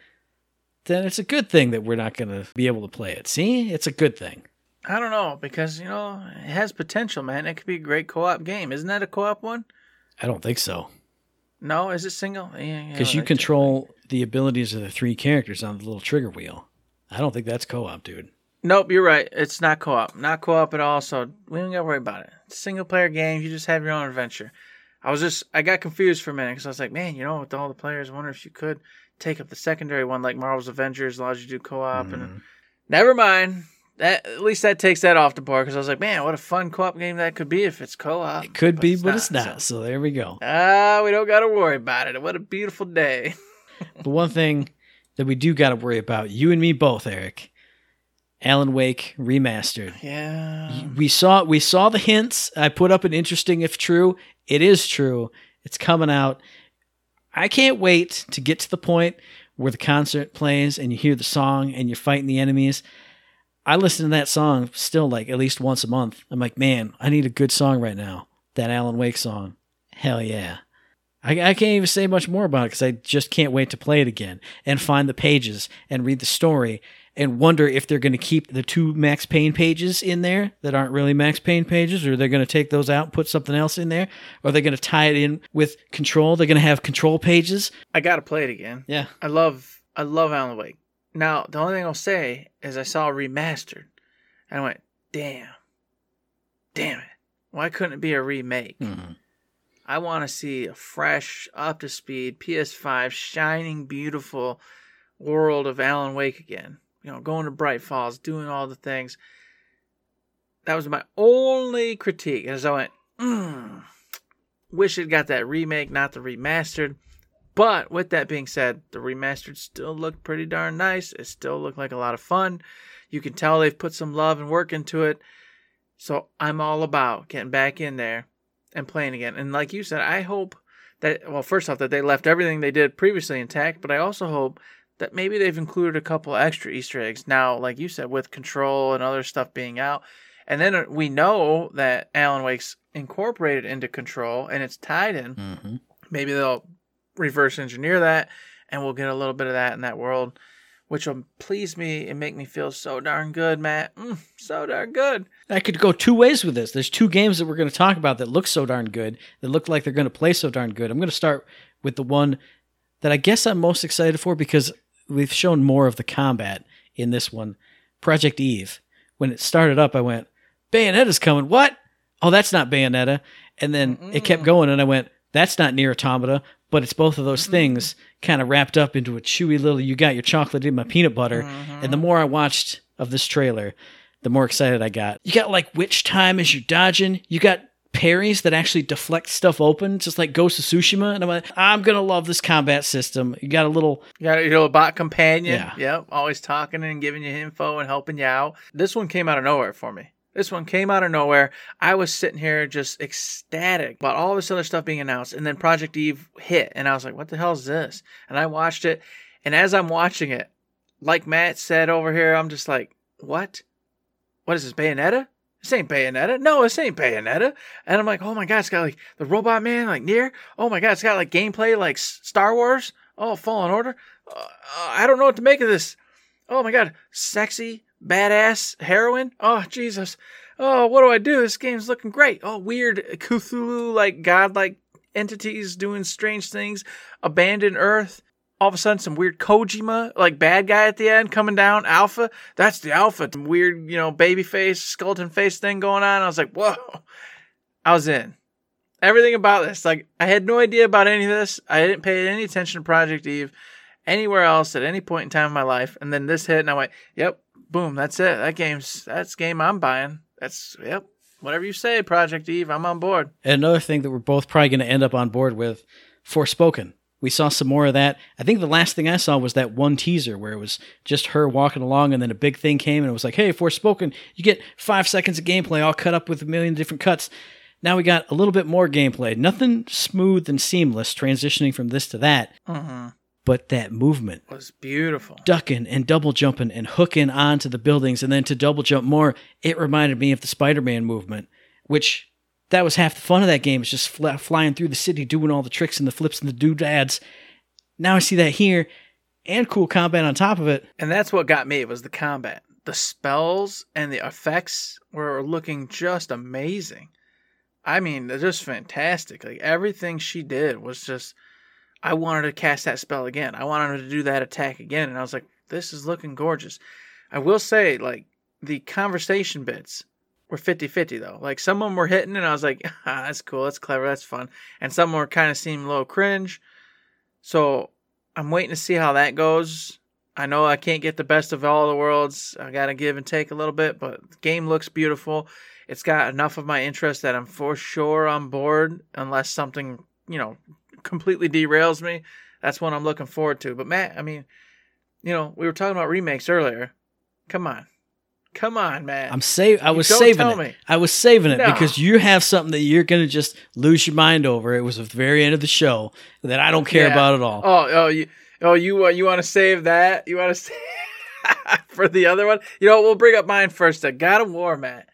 then it's a good thing that we're not going to be able to play it. See, it's a good thing. I don't know because you know it has potential, man. It could be a great co-op game. Isn't that a co-op one? I don't think so No, is it single? Yeah, because you control the abilities of the three characters on the little trigger wheel. I don't think that's co-op, dude. Nope, you're right. It's not co-op. Not co-op at all. So we don't gotta worry about it. It's single player game. You just have your own adventure. I was just I got confused for a minute because I was like, man, you know, with all the players, I wonder if you could take up the secondary one like Marvel's Avengers allows you to do co-op. Mm-hmm. And never mind. That at least that takes that off the bar because I was like, man, what a fun co-op game that could be if it's co-op. It could be, but it's not. So there we go. Ah, we don't gotta worry about it. What a beautiful day. The one thing that we do got to worry about, you and me both, Eric. Alan Wake remastered. Yeah. We saw we saw the hints. I put up an interesting if true. It is true. It's coming out. I can't wait to get to the point where the concert plays and you hear the song and you're fighting the enemies. I listen to that song still like at least once a month. I'm like, man, I need a good song right now. That Alan Wake song. Hell yeah. I, I can't even say much more about it because I just can't wait to play it again and find the pages and read the story and wonder if they're going to keep the two Max Payne pages in there that aren't really Max Payne pages, or they're going to take those out and put something else in there, or they're going to tie it in with Control. They're going to have Control pages. I gotta play it again. Yeah, I love I love Alan Wake. Now the only thing I'll say is I saw remastered, and I went, damn, damn it, why couldn't it be a remake? Mhm. I want to see a fresh, up to speed PS5 shining, beautiful world of Alan Wake again. You know, going to Bright Falls, doing all the things. That was my only critique. As I went, mm, wish it got that remake, not the remastered. But with that being said, the remastered still looked pretty darn nice. It still looked like a lot of fun. You can tell they've put some love and work into it. So I'm all about getting back in there and playing again. And like you said, I hope that well, first off, that they left everything they did previously intact, but I also hope that maybe they've included a couple extra Easter eggs now, like you said, with Control and other stuff being out. And then we know that Alan Wake's incorporated into Control and it's tied in. Mhm. Maybe they'll reverse engineer that and we'll get a little bit of that in that world, which will please me and make me feel so darn good, Matt. Mm, so darn good. I could go two ways with this. There's two games that we're going to talk about that look so darn good, that look like they're going to play so darn good. I'm going to start with the one that I guess I'm most excited for because we've shown more of the combat in this one. Project Eve. When it started up, I went, Bayonetta's coming. What? Oh, that's not Bayonetta. And then it kept going, and I went, that's not Nier Automata, but it's both of those mm-hmm. things kind of wrapped up into a chewy little, you got your chocolate in my peanut butter. And the mm-hmm. more I watched of this trailer, the more excited I got. You got like witch time as you're dodging. You got parries that actually deflect stuff open, just like Ghost of Tsushima. And I'm like, I'm gonna love this combat system. You got a little You got your little bot companion. Yeah. Yep. Always talking and giving you info and helping you out. This one came out of nowhere for me. This one came out of nowhere. I was sitting here just ecstatic about all this other stuff being announced. And then Project Eve hit. And I was like, what the hell is this? And I watched it. And as I'm watching it, like Matt said over here, I'm just like, what? What is this, Bayonetta? This ain't Bayonetta. No, this ain't Bayonetta. And I'm like, oh my god, it's got like the Robot Man, like Nier. Oh my god, it's got like gameplay like Star Wars. Oh, Fallen Order. Uh, uh, I don't know what to make of this. Oh my god, sexy, badass heroine. Oh Jesus. Oh, what do I do? This game's looking great. Oh, weird Cthulhu like godlike entities doing strange things. Abandoned Earth. All of a sudden, some weird Kojima, like bad guy at the end coming down. Alpha. That's the Alpha. Some weird, you know, baby face, skeleton face thing going on. I was like, whoa. I was in. Everything about this. Like, I had no idea about any of this. I didn't pay any attention to Project Eve anywhere else at any point in time in my life. And then this hit, and I went, yep, boom, that's it. That game's, that's game I'm buying. That's, yep, whatever you say, Project Eve, I'm on board. And another thing that we're both probably going to end up on board with Forspoken. We saw some more of that. I think the last thing I saw was that one teaser where it was just her walking along and then a big thing came and it was like, hey, Forspoken, you get five seconds of gameplay all cut up with a million different cuts. Now we got a little bit more gameplay. Nothing smooth and seamless transitioning from this to that, Mm-hmm. But that movement. was beautiful. Ducking and double jumping and hooking onto the buildings and then to double jump more, it reminded me of the Spider Man movement, which that was half the fun of that game. It's just fly, flying through the city, doing all the tricks and the flips and the doodads. Now I see that here and cool combat on top of it. And that's what got me It was the combat. The spells and the effects were looking just amazing. I mean, they're just fantastic. Like everything she did was just I wanted to cast that spell again. I wanted to do that attack again and I was like, this is looking gorgeous. I will say like the conversation bits were 50-50 though. Like some of them were hitting and I was like, ah, that's cool, that's clever, that's fun. And some were kind of seemed a little cringe. So I'm waiting to see how that goes. I know I can't get the best of all the worlds. I got to give and take a little bit, but the game looks beautiful. It's got enough of my interest that I'm for sure on board, unless something, you know, completely derails me. That's what I'm looking forward to. But Matt, I mean, you know, we were talking about remakes earlier. Come on. Come on, man. I'm save. I was saving it. me. I was saving it No. because you have something that you're gonna just lose your mind over. It was at the very end of the show that I don't care Yeah. about at all. Oh, oh, you, oh, you, uh, you want to save that? You want to save for the other one? You know, we'll bring up mine first. Uh, God of War, Matt.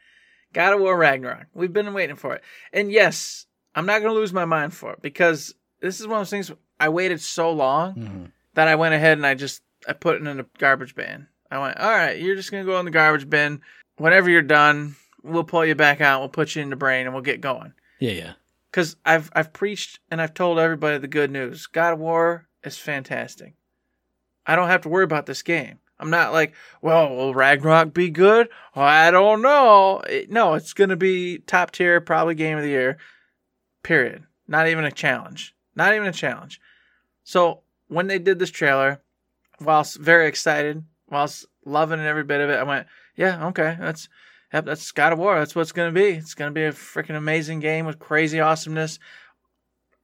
God of War Ragnarok. We've been waiting for it, and yes, I'm not gonna lose my mind for it because this is one of those things. I waited so long Mhm. that I went ahead and I just I put it in a garbage bin. I went, all right, you're just gonna go in the garbage bin. Whenever you're done, we'll pull you back out. We'll put you in the brain, and we'll get going Yeah, yeah. because I've I've preached and I've told everybody the good news. God of War is fantastic. I don't have to worry about this game. I'm not like, well, will Ragnarok be good? Well, I don't know. It- no, it's gonna be top tier, probably game of the year. Period. Not even a challenge. Not even a challenge. So when they did this trailer, whilst very excited, whilst loving every bit of it, I went, yeah, okay, that's Yep, that's God of War. That's what it's to be. It's to be a freaking amazing game with crazy awesomeness.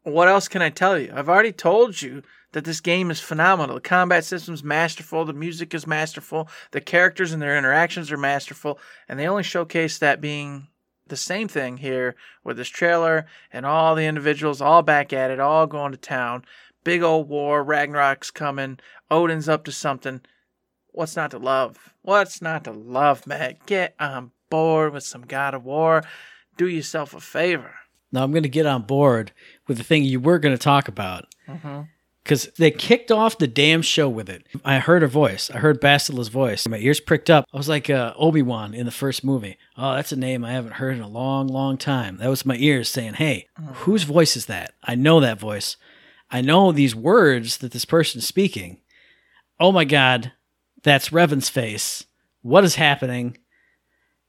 What else can I tell you? I've already told you that this game is phenomenal. The combat system's masterful. The music is masterful. The characters and their interactions are masterful. And they only showcase that being the same thing here with this trailer and all the individuals all back at it, all going to town. Big old war. Ragnarok's coming. Odin's up to something. What's not to love? What's not to love, Matt? Get on board with some God of War. Do yourself a favor. Now I'm gonna get on board with the thing you were gonna talk about mm-hmm. Because they kicked off the damn show with it. I heard her voice. I heard Bastila's voice. My ears pricked up. I was like uh, Obi Wan in the first movie. Oh, that's a name I haven't heard in a long, long time. That was my ears saying, "Hey, whose voice is that? I know that voice. I know these words that this person's speaking. Oh my God, that's Revan's face. What is happening?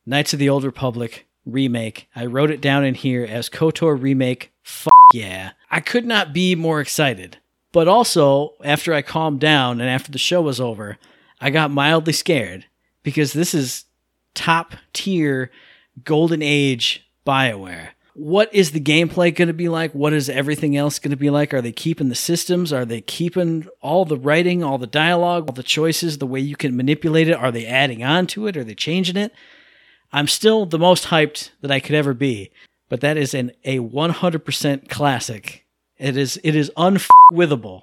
Knights of the Old Republic remake. I wrote it down in here as KOTOR remake. Fuck yeah. I could not be more excited. But also, after I calmed down and after the show was over, I got mildly scared because this is top tier golden age BioWare. What is the gameplay going to be like? What is everything else going to be like? Are they keeping the systems? Are they keeping all the writing, all the dialogue, all the choices, the way you can manipulate it? Are they adding on to it? Are they changing it? I'm still the most hyped that I could ever be, but that is an a 100% classic. It is it is unwithable.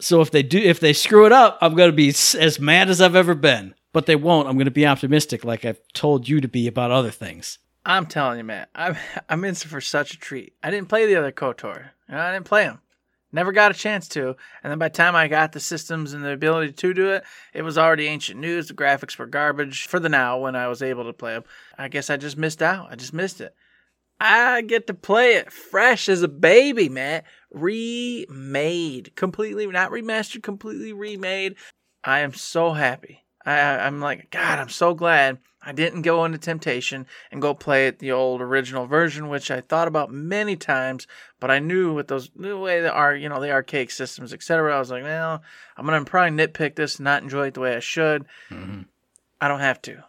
So if they do if they screw it up, I'm going to be as mad as I've ever been. But they won't. I'm going to be optimistic like I've told you to be about other things. I'm telling you, man, I'm I'm in for such a treat. I didn't play the other KOTOR. I didn't play them. Never got a chance to. And then by the time I got the systems and the ability to do it, it was already ancient news. The graphics were garbage for the now when I was able to play them. I guess I just missed out. I just missed it. I get to play it fresh as a baby, man. Remade. Completely, not remastered, completely remade. I am so happy. I, I'm like, God, I'm so glad I didn't go into Temptation and go play it the old original version, which I thought about many times, but I knew with those the way the are you know the archaic systems, etc. I was like, well, I'm gonna probably nitpick this, and not enjoy it the way I should. Mm-hmm. I don't have to.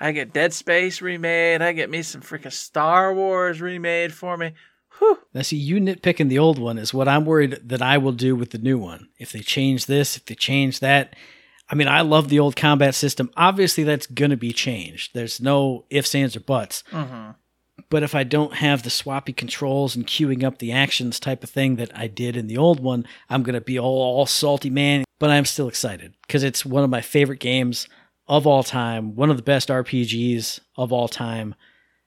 I get Dead Space remade. I get me some freaking Star Wars remade for me. Whew. Now, see, you nitpicking the old one is what I'm worried that I will do with the new one. If they change this, if they change that. I mean, I love the old combat system. Obviously, that's going to be changed. There's no ifs, ands, or buts. Mm-hmm. But if I don't have the swappy controls and queuing up the actions type of thing that I did in the old one, I'm going to be all, all salty, man. But I'm still excited because it's one of my favorite games of all time, one of the best RPGs of all time.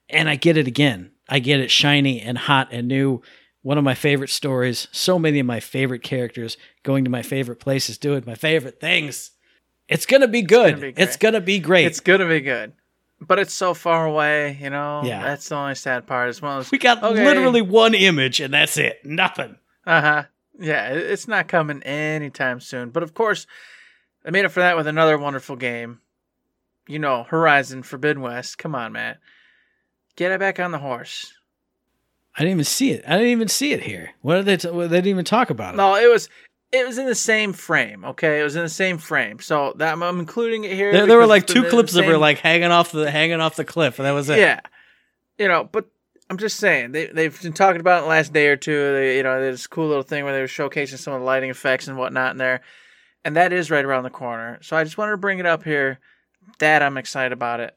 And I get it again. I get it shiny and hot and new one of my favorite stories. So many of my favorite characters going to my favorite places, doing my favorite things. It's gonna be good. be It's gonna be great. It's gonna be good, but it's so far away. You know. Yeah. That's the only sad part. As well those. we got Okay. literally one image, and that's it. Nothing. Uh huh. Yeah, it's not coming anytime soon. But of course, I made up for that with another wonderful game. You know, Horizon Forbidden West. Come on, Matt. Get it back on the horse. I didn't even see it. I didn't even see it here. What did they? T- they didn't even talk about it. No, it was it was in the same frame. Okay, it was in the same frame. So that I'm including it here. There, there were like two clips the of her like hanging off the hanging off the cliff, and that was it. Yeah, you know, but I'm just saying they they've been talking about it the last day or two. They you know there's this cool little thing where they were showcasing some of the lighting effects and whatnot in there, and that is right around the corner. So I just wanted to bring it up here. That I'm excited about it.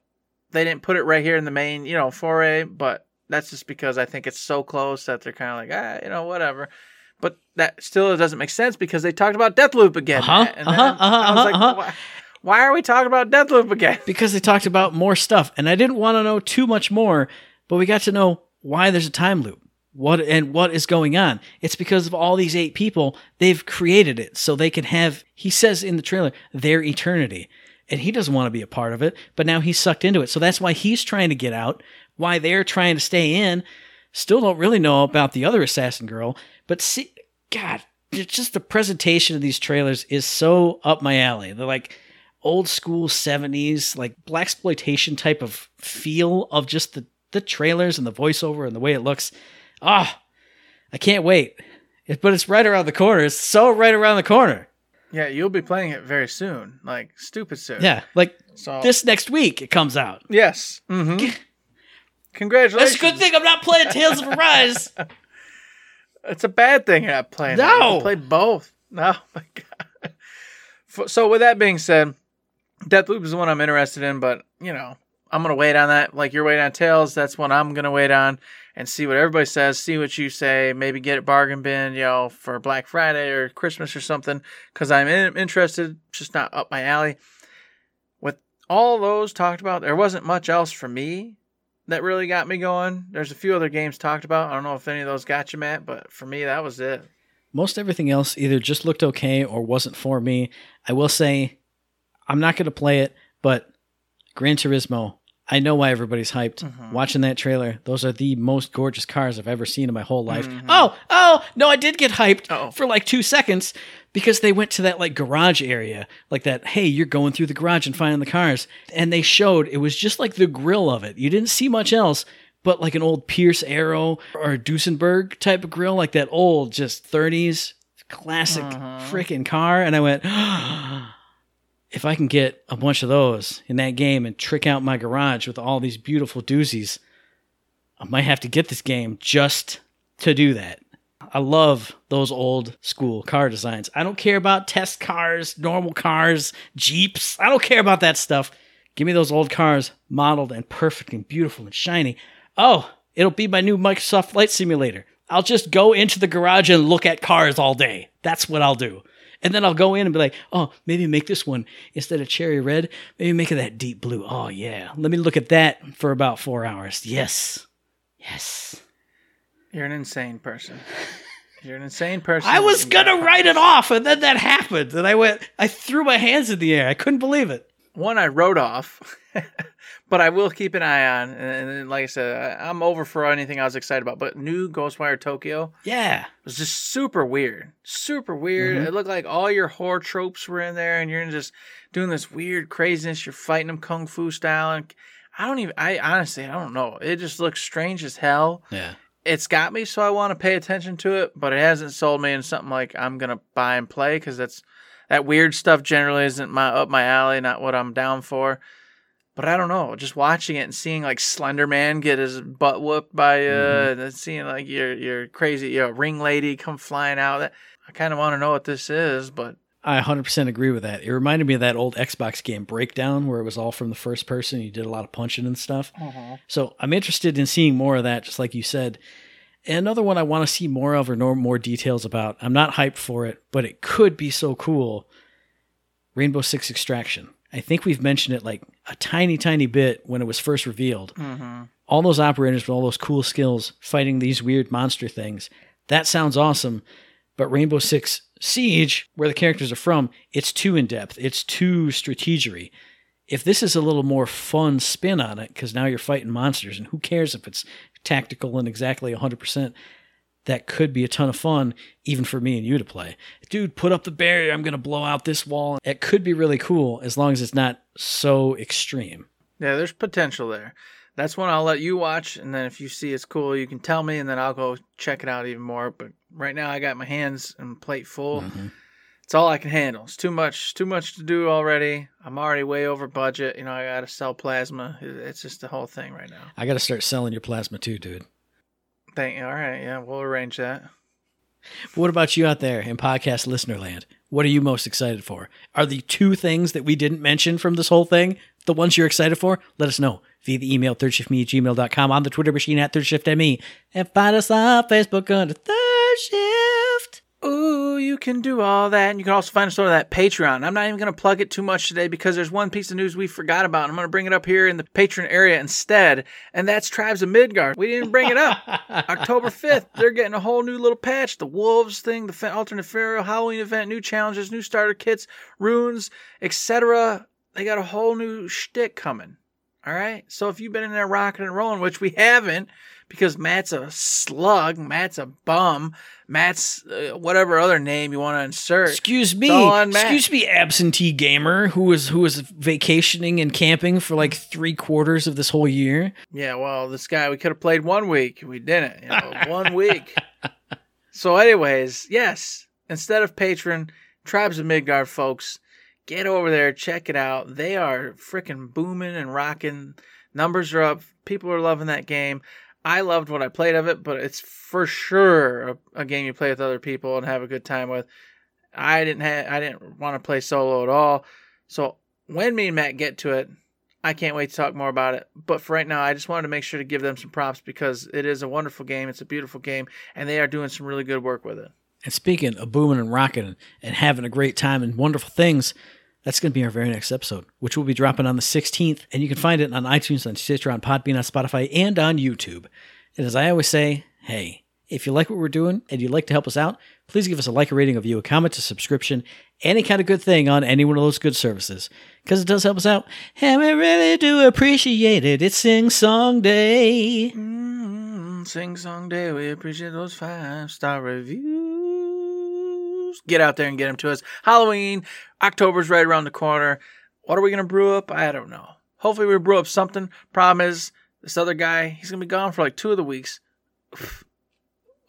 They didn't put it right here in the main you know foray, but that's just because I think it's so close that they're kind of like ah you know whatever. But that still doesn't make sense because they talked about Deathloop again. Uh-huh, and uh-huh, uh-huh, I was like, uh-huh. why, why are we talking about Deathloop again? because they talked about more stuff and I didn't want to know too much more, but we got to know why there's a time loop. What and what is going on? It's because of all these eight people, they've created it so they can have he says in the trailer, their eternity. And he doesn't want to be a part of it, but now he's sucked into it. So that's why he's trying to get out, why they're trying to stay in. Still don't really know about the other assassin girl, but see God, just the presentation of these trailers is so up my alley. They're like old school 70s like black exploitation type of feel of just the the trailers and the voiceover and the way it looks ah i can't wait but it's right around the corner it's so right around the corner Yeah, you'll be playing it very soon, like stupid soon. yeah like So this next week it comes out Yes. Mm-hmm. Congratulations. that's a good thing i'm not playing tales of arise It's a bad thing you're not playing. No. play both. Oh my god. So with that being said, Deathloop is the one I'm interested in, but you know I'm gonna wait on that. Like you're waiting on Tales, that's what I'm gonna wait on and see what everybody says, see what you say, maybe get it bargain bin, you know, for Black Friday or Christmas or something, because I'm in- interested. Just not up my alley. With all those talked about, there wasn't much else for me that really got me going. There's a few other games talked about. I don't know if any of those got you, Matt, but for me, that was it. most everything else either just looked okay or wasn't for me i will say i'm not going to play it but gran turismo i know why everybody's hyped Mhm. watching that trailer those are the most gorgeous cars i've ever seen in my whole life Mhm. oh oh no i did get hyped Uh-oh. for like two seconds because they went to that like garage area like that hey you're going through the garage and finding the cars and they showed it was just like the grill of it you didn't see much else but like an old Pierce Arrow or a Duesenberg type of grill, like that old just 30s classic Mhm. freaking car. And I went, if I can get a bunch of those in that game and trick out my garage with all these beautiful doozies, I might have to get this game just to do that. I love those old school car designs. I don't care about test cars, normal cars, Jeeps. I don't care about that stuff. Give me those old cars modeled and perfect and beautiful and shiny. Oh, it'll be my new Microsoft Flight Simulator. I'll just go into the garage and look at cars all day. That's what I'll do. And then I'll go in and be like, oh, maybe make this one instead of cherry red, maybe make it that deep blue. Oh, yeah. Let me look at that for about four hours. Yes. Yes. You're an insane person. You're an insane person. I was going to write it off, and then that happened. And I went, I threw my hands in the air. I couldn't believe it. One I wrote off, but I will keep an eye on. And, and like I said, I- I'm over for anything I was excited about. But new Ghostwire Tokyo Yeah. was just super weird. Super weird. Mhm. It looked like all your horror tropes were in there, and you're just doing this weird craziness. You're fighting them kung fu style. And I don't even, I honestly, I don't know. It just looks strange as hell. Yeah. it's got me so I want to pay attention to it, but it hasn't sold me in something like I'm gonna buy and play because that's that weird stuff generally isn't my up my alley, not what I'm down for. But I don't know, just watching it and seeing like Slender Man get his butt whooped by uh, Mhm. and seeing like your your crazy you know, ring lady come flying out. That I kind of want to know what this is, but I 100% agree with that. It reminded me of that old Xbox game Breakdown where it was all from the first person. You did a lot of punching and stuff. So I'm interested in seeing more of that, just like you said. And another one I want to see more of or know more details about. I'm not hyped for it, but it could be so cool. Rainbow Six Extraction. I think we've mentioned it like a tiny, tiny bit when it was first revealed. mm-hmm. All those operators with all those cool skills fighting these weird monster things. That sounds awesome. But Rainbow Six Siege, where the characters are from, it's too in depth. It's too strategery. If this is a little more fun spin on it, because now you're fighting monsters, and who cares if it's tactical and exactly 100%, that could be a ton of fun, even for me and you to play. Dude, put up the barrier. I'm going to blow out this wall. It could be really cool as long as it's not so extreme. Yeah, there's potential there. That's one I'll let you watch, and then if you see it's cool, you can tell me, and then I'll go check it out even more. But right now, I got my hands and plate full. Mhm. It's all I can handle. It's too much, too much to do already. I'm already way over budget. You know, I got to sell plasma. It's just the whole thing right now. I got to start selling your plasma too, dude. Thank you. All right, yeah, we'll arrange that. But what about you out there in podcast listener land? What are you most excited for? Are the two things that we didn't mention from this whole thing the ones you're excited for? Let us know via the email thirdshiftme at gmail.com, on the Twitter machine at thirdshiftme, and find us on Facebook under Third Shift. Ooh, you can do all that. And you can also find us on that Patreon. I'm not even going to plug it too much today because there's one piece of news we forgot about. I'm going to bring it up here in the Patreon area instead. And that's Tribes of Midgard. We didn't bring it up. October 5th, they're getting a whole new little patch. The Wolves thing, the alternate Pharaoh, Halloween event, new challenges, new starter kits, runes, etc. They got a whole new shtick coming. All right. So if you've been in there rocking and rolling, which we haven't, because Matt's a slug, Matt's a bum, Matt's uh, whatever other name you want to insert. Excuse me, It's all on Matt. excuse me, absentee gamer who was who was vacationing and camping for like three quarters of this whole year. Yeah, well, this guy we could have played one week. We didn't. You know, one week. So, anyways, yes, instead of Patreon, Tribes of Midgard folks, get over there, check it out. They are freaking booming and rocking. Numbers are up. People are loving that game. I loved what I played of it, but it's for sure a, a game you play with other people and have a good time with. I didn't have I didn't want to play solo at all. So when me and Matt get to it, I can't wait to talk more about it. But for right now, I just wanted to make sure to give them some props because it is a wonderful game. It's a beautiful game, and they are doing some really good work with it. And speaking of booming and rocking and having a great time and wonderful things, that's going to be our very next episode, which will be dropping on the 16th. And you can find it on iTunes, on Stitcher, on Podbean, on Spotify, and on YouTube. And as I always say, hey, if you like what we're doing and you'd like to help us out, please give us a like, a rating, a view, a comment, a subscription, any kind of good thing on any one of those good services. Because it does help us out. And we really do appreciate it. It's Sing Song Day. Mm, sing song day, we appreciate those five star reviews. Get out there and get them to us. Halloween, October's right around the corner. What are we gonna brew up? I don't know. Hopefully, we brew up something. Problem is, this other guy, he's gonna be gone for like two of the weeks.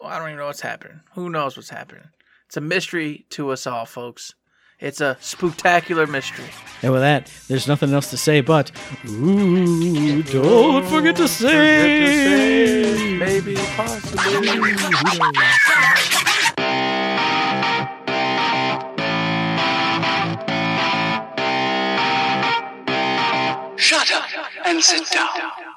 I don't even know what's happening. Who knows what's happening? It's a mystery to us all, folks. It's a spectacular mystery. And with that, there's nothing else to say but, ooh, don't forget to say. Maybe, possibly. And sit down.